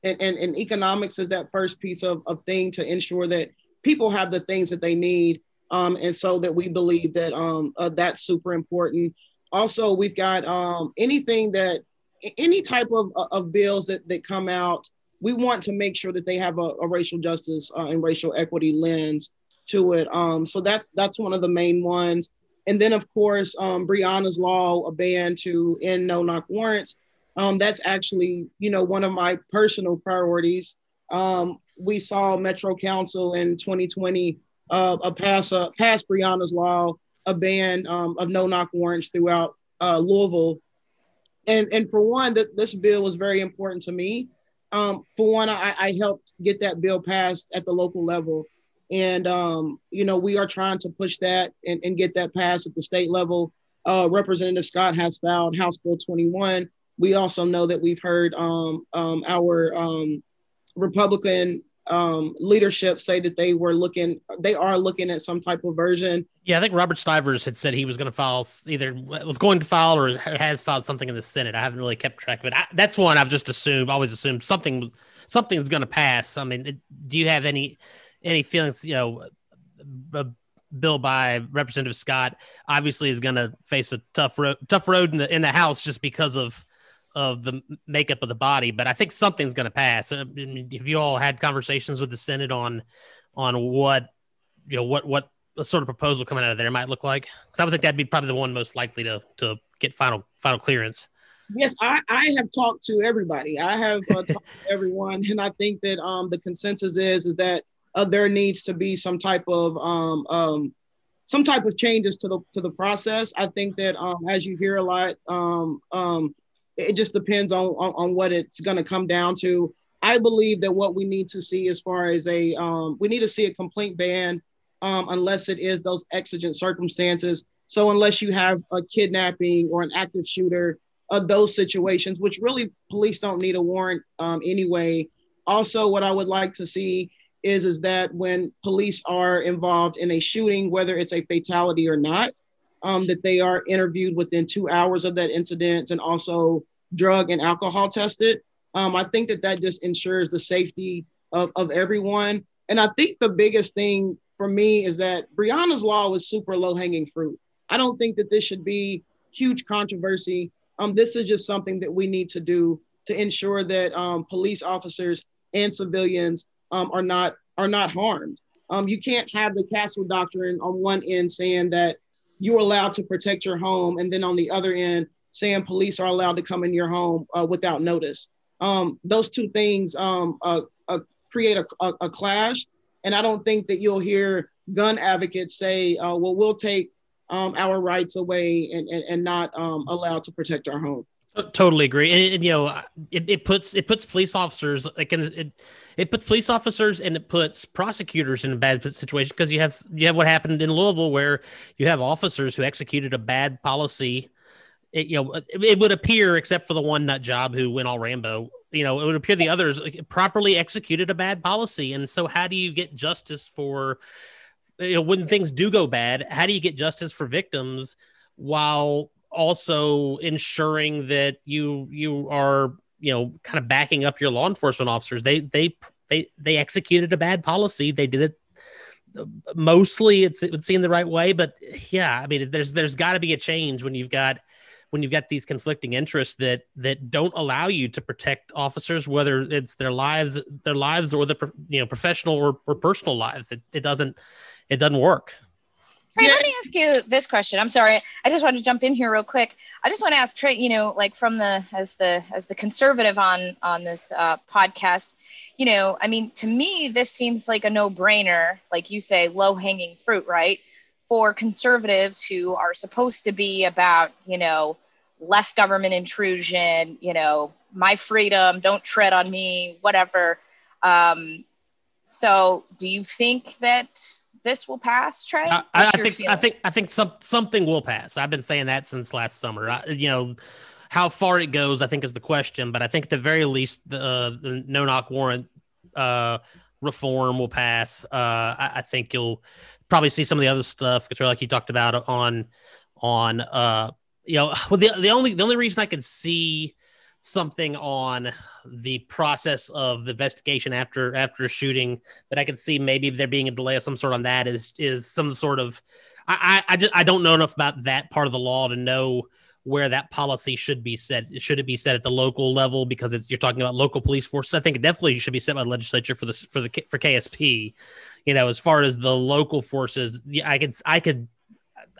and, and, and economics is that first piece of, of thing to ensure that people have the things that they need. Um, and so that we believe that um, uh, that's super important. Also, we've got um, anything that any type of, of bills that, that come out, we want to make sure that they have a, a racial justice uh, and racial equity lens to it. Um, so that's that's one of the main ones. And then, of course, um, Breonna's law, a ban to end no knock warrants. Um, that's actually, you know, one of my personal priorities. Um, we saw Metro Council in 2020 uh, a pass uh, pass Breonna's law, a ban um, of no knock warrants throughout uh, Louisville. And and for one, that this bill was very important to me. Um, for one, I, I helped get that bill passed at the local level. And, um, you know, we are trying to push that and, and get that passed at the state level. Uh, Representative Scott has filed House Bill 21. We also know that we've heard um, um, our um, Republican um, leadership say that they were looking, they are looking at some type of version. Yeah, I think Robert Stivers had said he was going to file either was going to file or has filed something in the Senate. I haven't really kept track of it. I, that's one I've just assumed, always assumed something something's going to pass. I mean, do you have any any feelings? You know, a bill by Representative Scott obviously is going to face a tough road, tough road in the in the House just because of of the makeup of the body, but I think something's going to pass. Uh, if you all had conversations with the Senate on on what you know what what sort of proposal coming out of there might look like, because I would think that'd be probably the one most likely to to get final final clearance. Yes, I, I have talked to everybody. I have uh, talked to everyone, and I think that um, the consensus is is that uh, there needs to be some type of um, um, some type of changes to the to the process. I think that um, as you hear a lot, um, um, it just depends on, on, on what it's going to come down to. I believe that what we need to see as far as a, um, we need to see a complete ban um, unless it is those exigent circumstances. So unless you have a kidnapping or an active shooter, uh, those situations, which really police don't need a warrant um, anyway. Also, what I would like to see is is that when police are involved in a shooting, whether it's a fatality or not, um, that they are interviewed within two hours of that incident and also drug and alcohol tested. Um, I think that that just ensures the safety of, of everyone. And I think the biggest thing for me is that Breonna's law was super low hanging fruit. I don't think that this should be huge controversy. Um, this is just something that we need to do to ensure that um, police officers and civilians um, are not are not harmed. Um, you can't have the castle doctrine on one end saying that you're allowed to protect your home, and then on the other end saying police are allowed to come in your home uh, without notice. Um, those two things um, uh, uh, create a, a, a, clash, and I don't think that you'll hear gun advocates say, uh, "Well, we'll take um, our rights away and, and, and not um, allowed to protect our home." Totally agree, and, and you know, it, it puts it puts police officers like in, it it puts police officers and it puts prosecutors in a bad situation because you have you have what happened in Louisville where you have officers who executed a bad policy. It, you know, it, it would appear, except for the one nut job who went all Rambo, you know, it would appear the others properly executed a bad policy. And so, how do you get justice for you know when things do go bad? How do you get justice for victims while also ensuring that you you are you know kind of backing up your law enforcement officers they they they they executed a bad policy they did it uh, mostly it's it would seem the right way but yeah i mean there's there's got to be a change when you've got when you've got these conflicting interests that that don't allow you to protect officers whether it's their lives their lives or the you know professional or, or personal lives it, it doesn't it doesn't work let me ask you this question. I'm sorry, I just want to jump in here real quick. I just want to ask Trey, you know, like from the as the as the conservative on on this uh, podcast, you know, I mean, to me, this seems like a no brainer, like you say, low hanging fruit, right? For conservatives who are supposed to be about, you know, less government intrusion, you know, my freedom, don't tread on me, whatever. Um, so, do you think that this will pass, Trey? I, I think feeling? I think I think some something will pass. I've been saying that since last summer. I, you know, how far it goes, I think is the question. But I think at the very least, the, uh, the no knock warrant uh, reform will pass. Uh, I, I, think you'll probably see some of the other stuff, like you talked about on on uh, you know, well, the the only the only reason I could see something on the process of the investigation after after shooting that I could see maybe there being a delay of some sort on that is is some sort of I I, I, just, I don't know enough about that part of the law to know where that policy should be set. Should it be set at the local level because it's, you're talking about local police forces? I think it definitely should be set by the legislature for the for the for KSP. You know, as far as the local forces, I could I could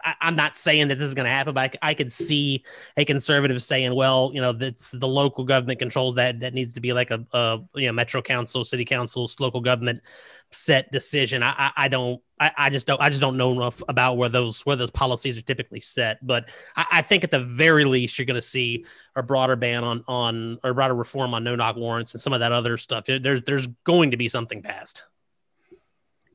I, am not saying that this is going to happen, but I, I could see a conservative saying, well, you know, that's the local government controls that. That needs to be like a, a you know, metro council, city council, local government set decision. I, I, I don't, I, I, just don't, I just don't know enough about where those, where those policies are typically set. But I, I think at the very least, you're going to see a broader ban on, on, or broader reform on no knock warrants and some of that other stuff. There's, there's going to be something passed.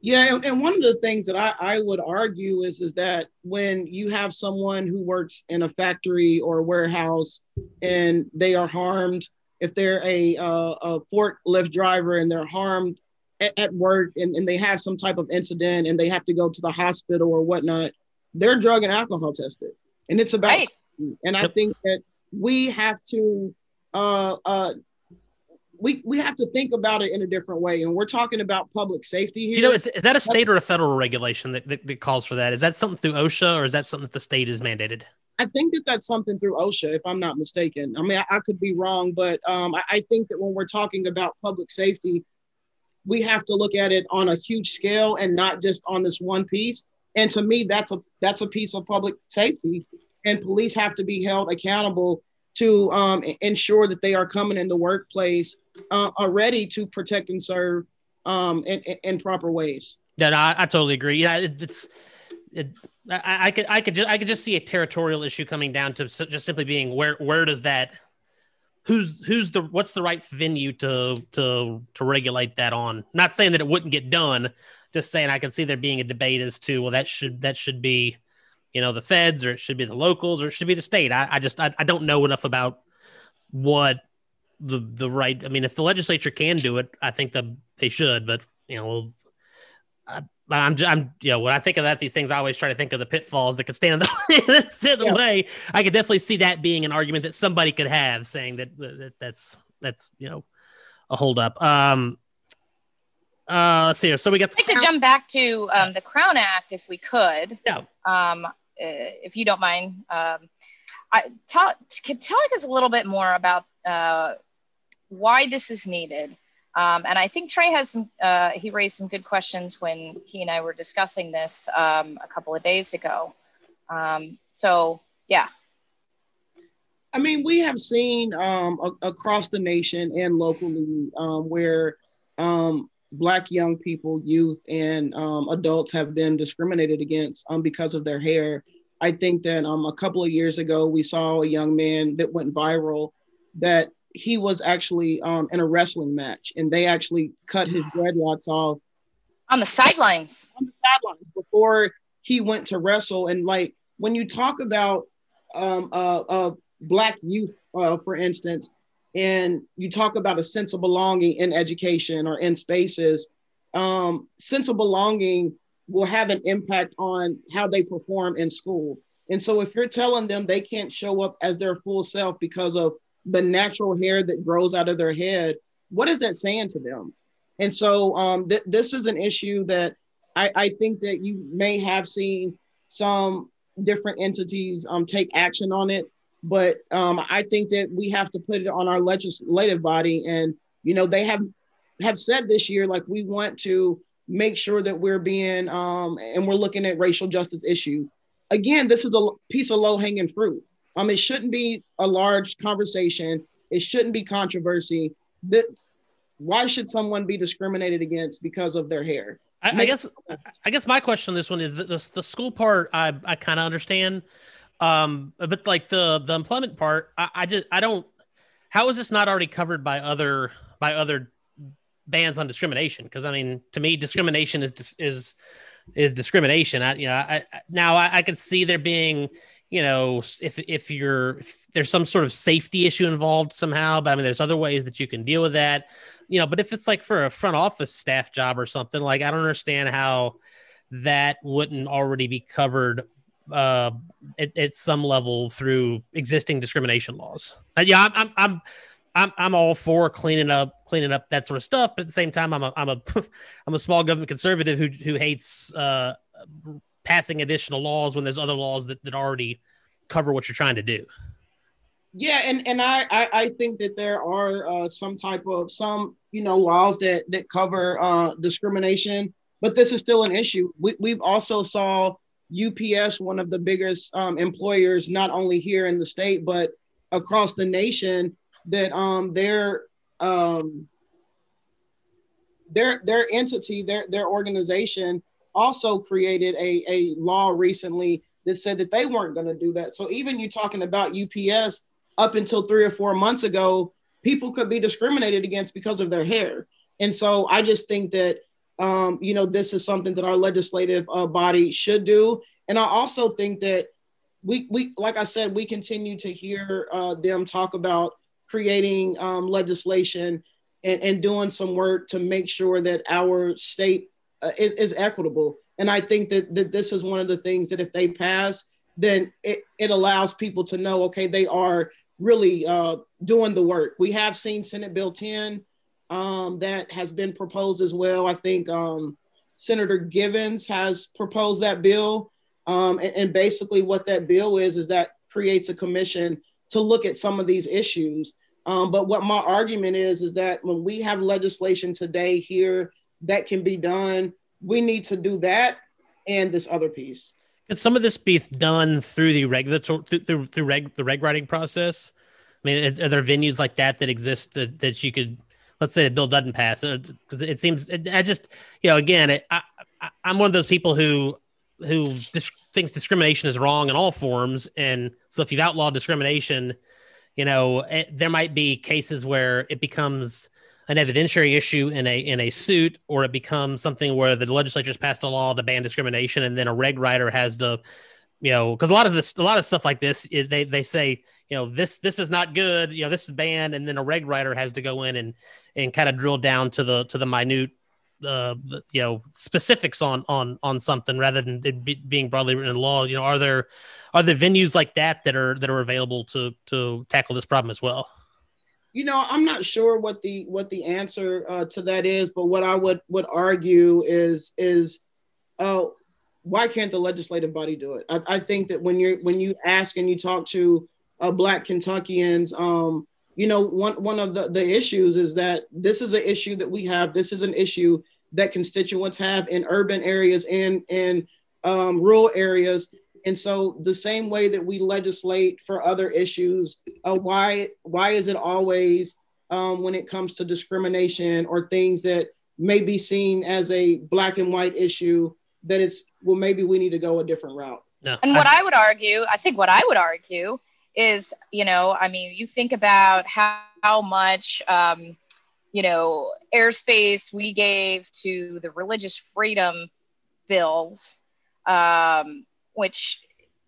Yeah, and, and one of the things that I, I would argue is is that when you have someone who works in a factory or a warehouse and they are harmed, if they're a, uh, a forklift driver and they're harmed at, at work and, and they have some type of incident and they have to go to the hospital or whatnot, they're drug and alcohol tested. And it's about, right. and I think that we have to uh, uh, we we have to think about it in a different way. And we're talking about public safety here. Do you know, is, is that a state or a federal regulation that, that, that, calls for that? Is that something through OSHA or is that something that the state is mandated? I think that that's something through OSHA, if I'm not mistaken. I mean, I, I could be wrong, but um, I, I think that when we're talking about public safety, we have to look at it on a huge scale and not just on this one piece. And to me, that's a that's a piece of public safety, and police have to be held accountable to um, ensure that they are coming in the workplace uh, are ready to protect and serve um, in, in proper ways. Yeah, no, I, I, totally agree. Yeah, it, it's. It, I, I, could I could just I could just see a territorial issue coming down to just simply being where where does that who's who's the what's the right venue to to to regulate that on not saying that it wouldn't get done just saying I can see there being a debate as to well that should that should be you know the feds or it should be the locals or it should be the state I, I just I, I don't know enough about what the the right. I mean, if the legislature can do it, I think that they should. But you know, I, I'm I'm you know when I think of that, these things I always try to think of the pitfalls that could stand in the, in the yeah. way. I could definitely see that being an argument that somebody could have, saying that, that that's that's you know a holdup. Um, uh, let's see here. So we got. I'd like to jump back to um, the Crown Act, if we could. Yeah. Um, if you don't mind. Um, I tell could tell us a little bit more about uh, why this is needed. Um, and I think Trey has some, uh, he raised some good questions when he and I were discussing this um, a couple of days ago. Um, so, yeah. I mean, we have seen um, a- across the nation and locally um, where um, Black young people, youth, and adults have been discriminated against because of their hair. I think that a couple of years ago, we saw a young man that went viral that he was actually um, in a wrestling match, and they actually cut his dreadlocks off on the sidelines. On the sidelines before he went to wrestle, and like when you talk about um, uh, uh, black youth, uh, for instance, and you talk about a sense of belonging in education or in spaces, um, sense of belonging will have an impact on how they perform in school. And so if you're telling them they can't show up as their full self because of the natural hair that grows out of their head, what is that saying to them? And so um, th- this is an issue that I, I, think that you may have seen some different entities um, take action on it, but um, I think that we have to put it on our legislative body. And you know, they have have said this year like we want to make sure that we're being um, and we're looking at racial justice issue. Again, this is a piece of low hanging fruit. Um, it shouldn't be a large conversation. It shouldn't be controversy. That why should someone be discriminated against because of their hair? I, I guess I guess my question on this one is that the, the school part I, I kind of understand, um, but like the the employment part, I, I just I don't. How is this not already covered by other by other bans on discrimination? Because I mean, to me, discrimination is is is discrimination. I you know I, I now I, I can see there being you know, if if you're if there's some sort of safety issue involved somehow, but I mean, there's other ways that you can deal with that, you know. But if it's like for a front office staff job or something, like I don't understand how that wouldn't already be covered uh, at, at some level through existing discrimination laws. Uh, yeah, I'm, I'm, I'm I'm I'm all for cleaning up cleaning up that sort of stuff, but at the same time, I'm a I'm a I'm a small government conservative who who hates uh, passing additional laws when there's other laws that, that already cover what you're trying to do. Yeah, and and I I, I think that there are uh, some type of some you know laws that that cover uh, discrimination, but this is still an issue. We we've also saw UPS, one of the biggest um, employers, not only here in the state but across the nation, that um their um their their entity, their their organization also created a, a law recently that said that they weren't going to do that. So even you talking about UPS up until three or four months ago, people could be discriminated against because of their hair. And so I just think that um, you know this is something that our legislative uh, body should do. And I also think that we we like I said, we continue to hear uh, them talk about creating um, legislation and, and doing some work to make sure that our state uh, is, is equitable. And I think that, that this is one of the things that if they pass, then it, it allows people to know, okay, they are really uh, doing the work. We have seen Senate Bill 10 um, that has been proposed as well. I think um, Senator Givens has proposed that bill. Um, and, and, basically, what that bill is, is that creates a commission to look at some of these issues. Um, but what my argument is, is that when we have legislation today here that can be done. We need to do that and this other piece. Could some of this be done through the regulatory through, through, through reg, the reg writing process? I mean, are there venues like that that exist that, that you could, let's say the bill doesn't pass uh, because it seems it, I just you know again it, I, I am one of those people who who dis- thinks discrimination is wrong in all forms, and so if you've outlawed discrimination, you know it, there might be cases where it becomes an evidentiary issue in a in a suit, or it becomes something where the legislature's passed a law to ban discrimination, and then a reg writer has to, you know, because a lot of this, a lot of stuff like this, they they say, you know, this this is not good, you know, this is banned, and then a reg writer has to go in and and kind of drill down to the to the minute uh, you know specifics on on on something rather than be, being broadly written in law. You know are there are there venues like that that are that are available to to tackle this problem as well? You know, I'm not sure what the what the answer uh, to that is, but what I would would argue is is uh, why can't the legislative body do it? I, I think that when you're when you ask and you talk to uh, Black Kentuckians. Um, you know, one one of the, the issues is that this is an issue that we have. This is an issue that constituents have in urban areas and in um, rural areas. And so, the same way that we legislate for other issues, uh, why why is it always um, when it comes to discrimination or things that may be seen as a black and white issue that it's well maybe we need to go a different route. No, and what I, I would argue, I think what I would argue is, you know, I mean, you think about how, how much, um, you know, airspace we gave to the religious freedom bills, um, which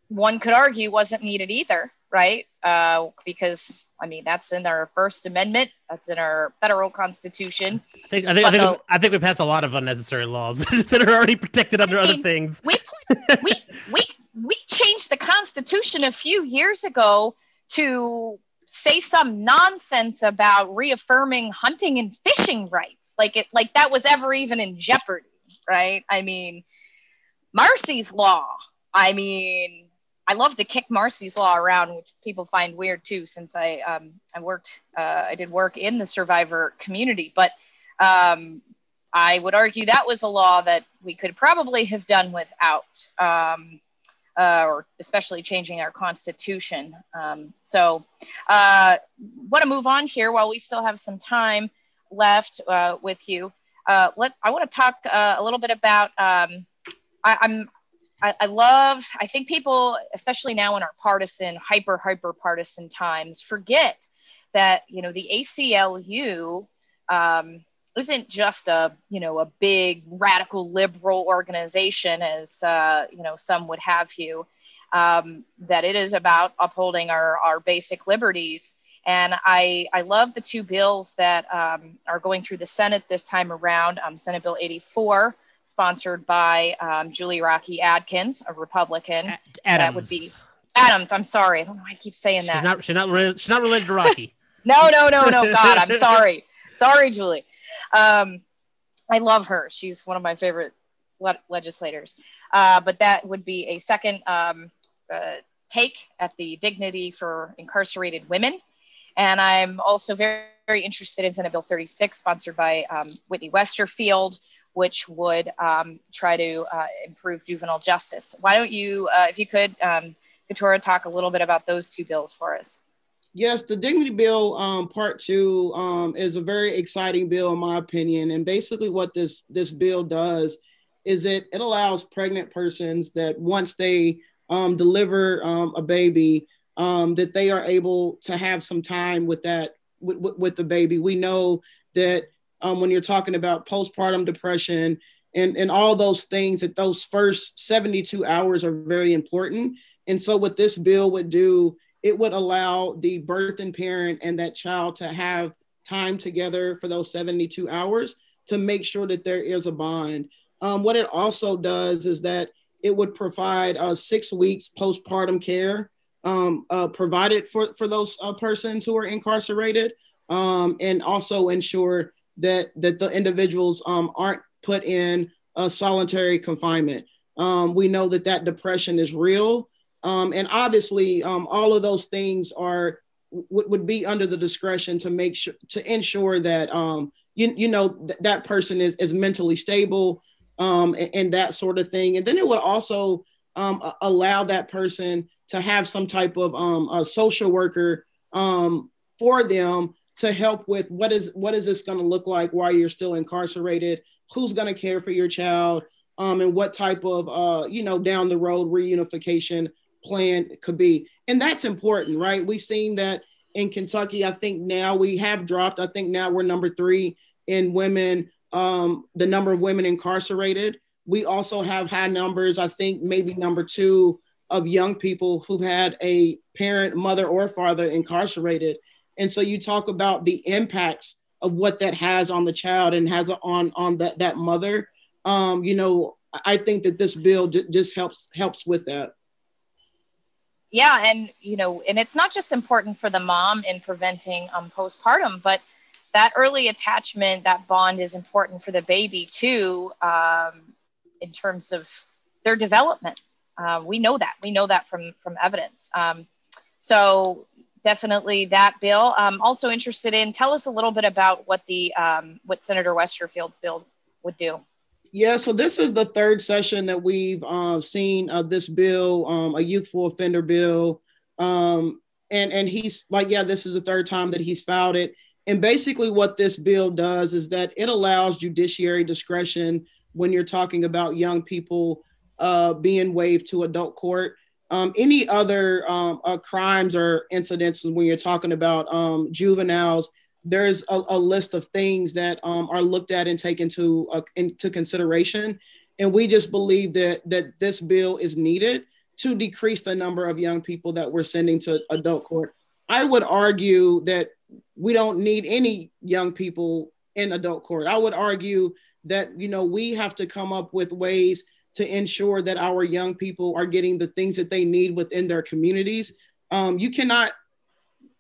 one could argue wasn't needed either, right? Uh, because I mean, that's in our First Amendment, that's in our federal constitution. I think I think, I think, the, I think, we passed a lot of unnecessary laws that are already protected under I mean, other things. We we we we changed the Constitution a few years ago to say some nonsense about reaffirming hunting and fishing rights, like it, like that was ever even in jeopardy, right? I mean, Marsy's law. I mean, I love to kick Marsy's law around, which people find weird too, since I um, I worked uh, I did work in the survivor community, but um, I would argue that was a law that we could probably have done without. Um, uh, or especially changing our constitution. Um, so, uh, want to move on here while we still have some time left uh, with you. Uh, let I want to talk uh, a little bit about. Um, I, I'm I, I, love. I think people, especially now in our partisan, hyper hyper partisan times, forget that you know the ACLU. Um, isn't just a you know a big radical liberal organization as uh, you know some would have you um, that it is about upholding our, our basic liberties and I, I love the two bills that um, are going through the Senate this time around. Um, Senate Bill 84, sponsored by um, Julie Rocky Adkins, a Republican. A- Adams. That would be Adams. I'm sorry. I don't know why I keep saying she's that. Not, she's, not re- she's not related to Rocky. no, no, no, no. God, I'm sorry. Sorry, Julie. Um, I love her. She's one of my favorite le- legislators. Uh, but that would be a second um, uh, take at the dignity for incarcerated women. And I'm also very, very interested in Senate Bill 36, sponsored by um, Whitney Westerfield, which would um, try to uh, improve juvenile justice. Why don't you, uh, if you could, um, Keturah, talk a little bit about those two bills for us? Yes, the Dignity Bill um, Part Two um, is a very exciting bill, in my opinion. And basically, what this this bill does is it it allows pregnant persons that once they um, deliver um, a baby, um, that they are able to have some time with that with, with the baby. We know that um, when you're talking about postpartum depression and and all those things, that those first 72 hours are very important. And so, what this bill would do it would allow the birth and parent and that child to have time together for those 72 hours to make sure that there is a bond. Um, what it also does is that it would provide uh, six weeks postpartum care um, uh, provided for, for those uh, persons who are incarcerated um, and also ensure that, that the individuals um, aren't put in a solitary confinement. Um, we know that that depression is real um, and obviously, um, all of those things are w- would be under the discretion to make sure to ensure that um, you you know th- that person is is mentally stable um, and, and, that sort of thing. And then it would also allow that person to have some type of a social worker for them to help with what is what is this going to look like while you're still incarcerated who's going to care for your child um, and what type of uh, you know down the road reunification plan could be. And that's important, right? We've seen that in Kentucky. I think now we have dropped. I think now we're number three in women, um, the number of women incarcerated. We also have high numbers, I think maybe number two of young people who've had a parent, mother, or father incarcerated. And so you talk about the impacts of what that has on the child and has on on that that mother. Um, you know, I think that this bill j- just helps helps with that. Yeah and you know and it's not just important for the mom in preventing um, postpartum but that early attachment that bond is important for the baby too um, in terms of their development. Uh, we know that. We know that from from evidence. Um, so definitely that bill. I'm also interested in. Tell us a little bit about what the um, what Senator Westerfield's bill would do. Yeah, so this is the third session that we've uh, seen uh, this bill, um, a youthful offender bill, um, and and he's like, yeah, this is the third time that he's filed it. And basically, what this bill does is that it allows judiciary discretion when you're talking about young people uh, being waived to adult court. Um, any other um, uh, crimes or incidents when you're talking about um, juveniles, there's a, a, list of things that um, are looked at and taken into uh, into consideration. And we just believe that that this bill is needed to decrease the number of young people that we're sending to adult court. I would argue that we don't need any young people in adult court. I would argue that you know we have to come up with ways to ensure that our young people are getting the things that they need within their communities. Um, you cannot.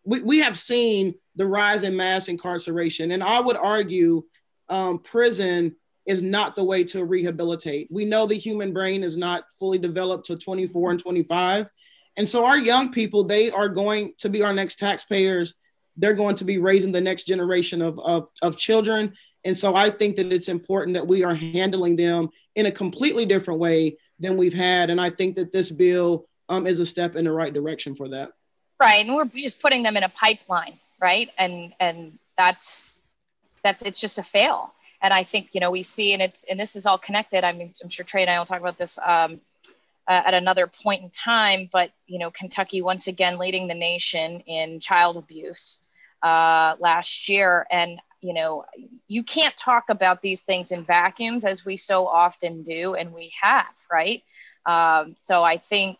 We, we have seen the rise in mass incarceration, and I would argue um, prison is not the way to rehabilitate. We know the human brain is not fully developed to 24 and 25. And so our young people, they are going to be our next taxpayers they're going to be raising the next generation of, of, of children. And so I think that it's important that we are handling them in a completely different way than we've had. And I think that this bill um, is a step in the right direction for that. Right. And we're just putting them in a pipeline, right? And and that's that's it's just a fail. And I think, you know, we see and it's and this is all connected. I mean, I'm sure Trey and I will talk about this um, uh, at another point in time, but you know, Kentucky once again leading the nation in child abuse uh, last year. And, you know, you can't talk about these things in vacuums as we so often do, and we have, right? Um, so I think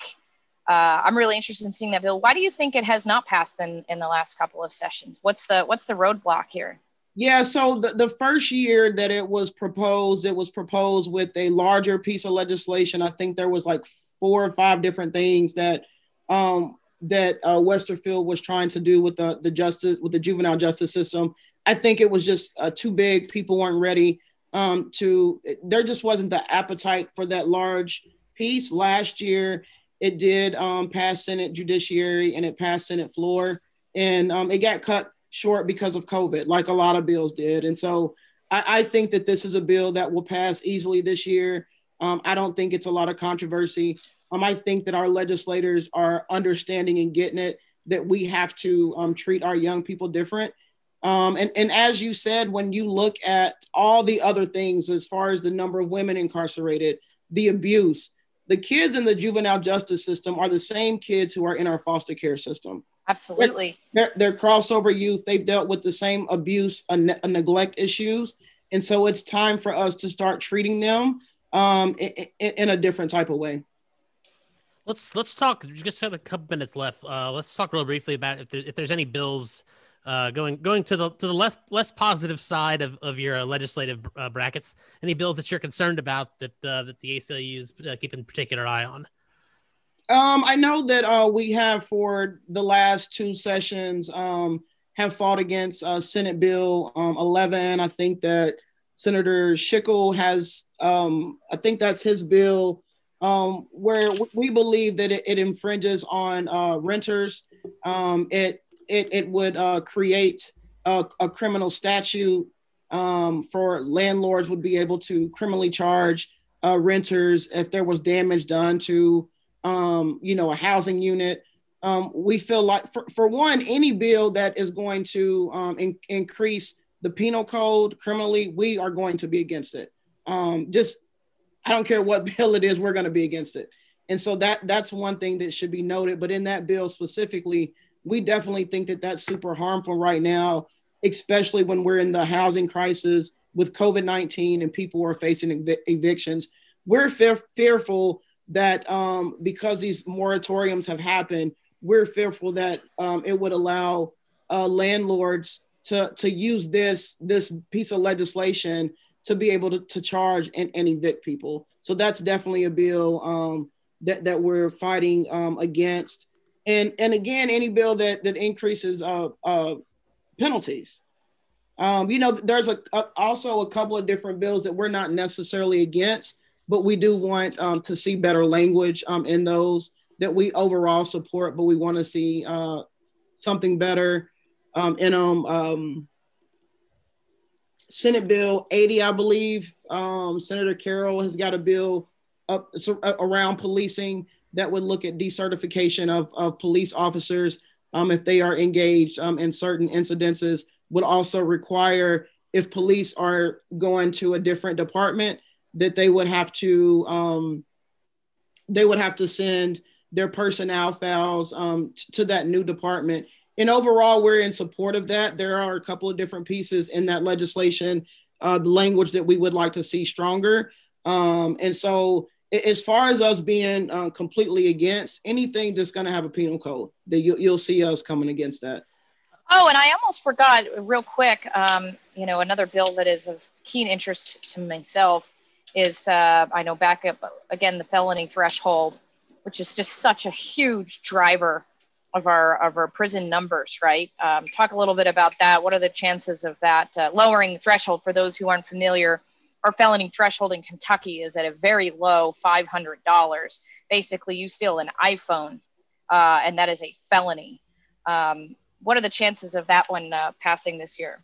uh, I'm really interested in seeing that bill. Why do you think it has not passed in, in the last couple of sessions? What's the what's the roadblock here? Yeah, so the, the first year that it was proposed, it was proposed with a larger piece of legislation. I think there was like four or five different things that um, that uh, Westerfield was trying to do with the the justice with the juvenile justice system. I think it was just uh, too big. People weren't ready um, to. There just wasn't the appetite for that large piece. Last year, it did um, pass Senate Judiciary and it passed Senate floor, and um, it got cut short because of COVID, like a lot of bills did. And so, I, I think that this is a bill that will pass easily this year. Um, I don't think it's a lot of controversy. Um, I think that our legislators are understanding and getting it that we have to um, treat our young people different. Um, and, and as you said, when you look at all the other things, as far as the number of women incarcerated, the abuse, the kids in the juvenile justice system are the same kids who are in our foster care system. Absolutely. They're, they're crossover youth. They've dealt with the same abuse and ne- neglect issues. And so it's time for us to start treating them um, in, in a different type of way. Let's let's talk. You just have a couple minutes left. Uh, let's talk real briefly about if, there, if there's any bills uh, going going to the to the less less positive side of, of your uh, legislative uh, brackets. Any bills that you're concerned about that uh, that the ACLU is keeping particular eye on? Um, I know that we have for the last two sessions um, have fought against Senate Bill um, 11. I think that Senator Schickel has. Um, I think that's his bill um, where we believe that it, it infringes on uh, renters. Um, it, it, it would uh, create a, a, criminal statute um, for landlords would be able to criminally charge uh, renters if there was damage done to, um, you know, a housing unit. Um, we feel like, for, for one, any bill that is going to um, in, increase the penal code criminally, we are going to be against it. Um, just I don't care what bill it is, we're going to be against it. And so that that's one thing that should be noted. But in that bill specifically, we definitely think that that's super harmful right now, especially when we're in the housing crisis with COVID 19 and people are facing ev- evictions. We're fear- fearful that um, because these moratoriums have happened, we're fearful that um, it would allow uh, landlords to, to use this, this piece of legislation to be able to, to charge and, and evict people. So that's definitely a bill um, that, that we're fighting um, against. And, and again, any bill that, that increases uh, uh, penalties. Um, you know, there's a, a, also a couple of different bills that we're not necessarily against, but we do want um, to see better language um, in those. that we overall support, but we want to see uh, something better um, in. Um, Senate Bill 80, I believe, um, Senator Carroll has got a bill up uh, around policing that would look at decertification of, of police officers um, if they are engaged um, in certain incidences, would also require if police are going to a different department that they would have to um, they would have to send their personnel files um, t- to that new department. And overall, we're in support of that. There are a couple of different pieces in that legislation, uh, the language that we would like to see stronger. Um, and so, as far as us being uh, completely against anything that's going to have a penal code, that you, you'll see us coming against that. Oh, and I almost forgot, real quick. Um, you know, another bill that is of keen interest to myself is uh, I know back up again the felony threshold, which is just such a huge driver of our of our prison numbers. Right? Um, talk a little bit about that. What are the chances of that uh, lowering the threshold for those who aren't familiar? Our felony threshold in Kentucky is at a very low five hundred dollars. Basically, you steal an iPhone, uh, and that is a felony. Um, what are the chances of that one uh, passing this year?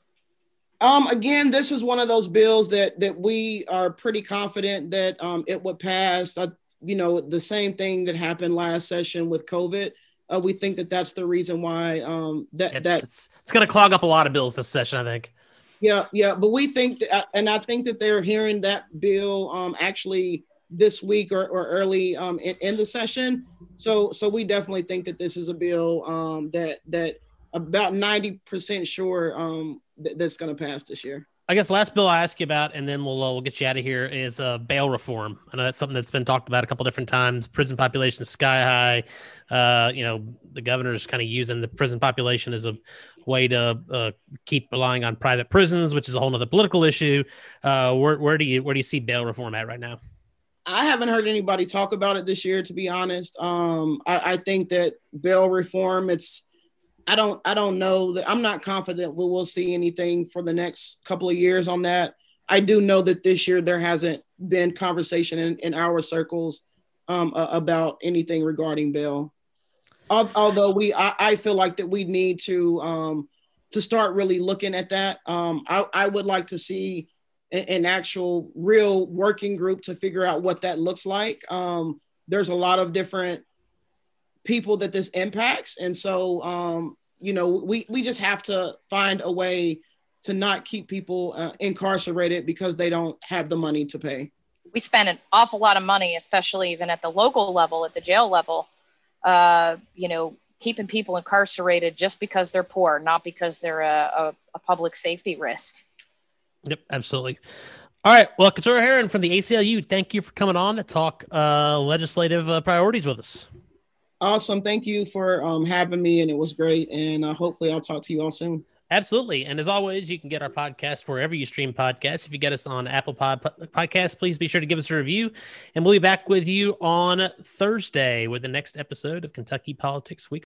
Um, again, this is one of those bills that that we are pretty confident that um, it would pass. Uh, you know, the same thing that happened last session with COVID. Uh, we think that that's the reason why um, that it's, that it's, it's going to clog up a lot of bills this session. I think. Yeah, yeah, but we think, that, uh, and I think that they're hearing that bill um, actually this week or, or early um, in, in the session. So, so we definitely think that this is a bill um, that that about ninety percent sure um, th- that's going to pass this year. I guess last bill I ask you about, and then we'll uh, we'll get you out of here is uh, bail reform. I know that's something that's been talked about a couple different times. Prison population sky high. Uh, you know, the governor's kind of using the prison population as a way to uh, keep relying on private prisons, which is a whole other political issue. Uh, where where do you where do you see bail reform at right now? I haven't heard anybody talk about it this year, to be honest. Um, I, I think that bail reform, it's I don't I don't know that I'm not confident we will see anything for the next couple of years on that. I do know that this year there hasn't been conversation in, in our circles um, uh, about anything regarding Bill. Although we, I, I, feel like that we need to um, to start really looking at that. Um, I, I, would like to see an, an, actual, real working group to figure out what that looks like. Um, there's a lot of different people that this impacts, and so um, you know, we we just have to find a way to not keep people uh, incarcerated because they don't have the money to pay. We spend an awful lot of money, especially even at the local level, at the jail level. Uh, you know, keeping people incarcerated just because they're poor, not because they're a, a, a public safety risk. Yep, absolutely. All right. Well, Keturah Herron from the ACLU, thank you for coming on to talk uh, legislative uh, priorities with us. Awesome. Thank you for um, having me, and it was great. And uh, hopefully, I'll talk to you all soon. Absolutely. And as always, you can get our podcast wherever you stream podcasts. If you get us on Apple Pod Podcasts, please be sure to give us a review. And we'll be back with you on Thursday with the next episode of Kentucky Politics Week.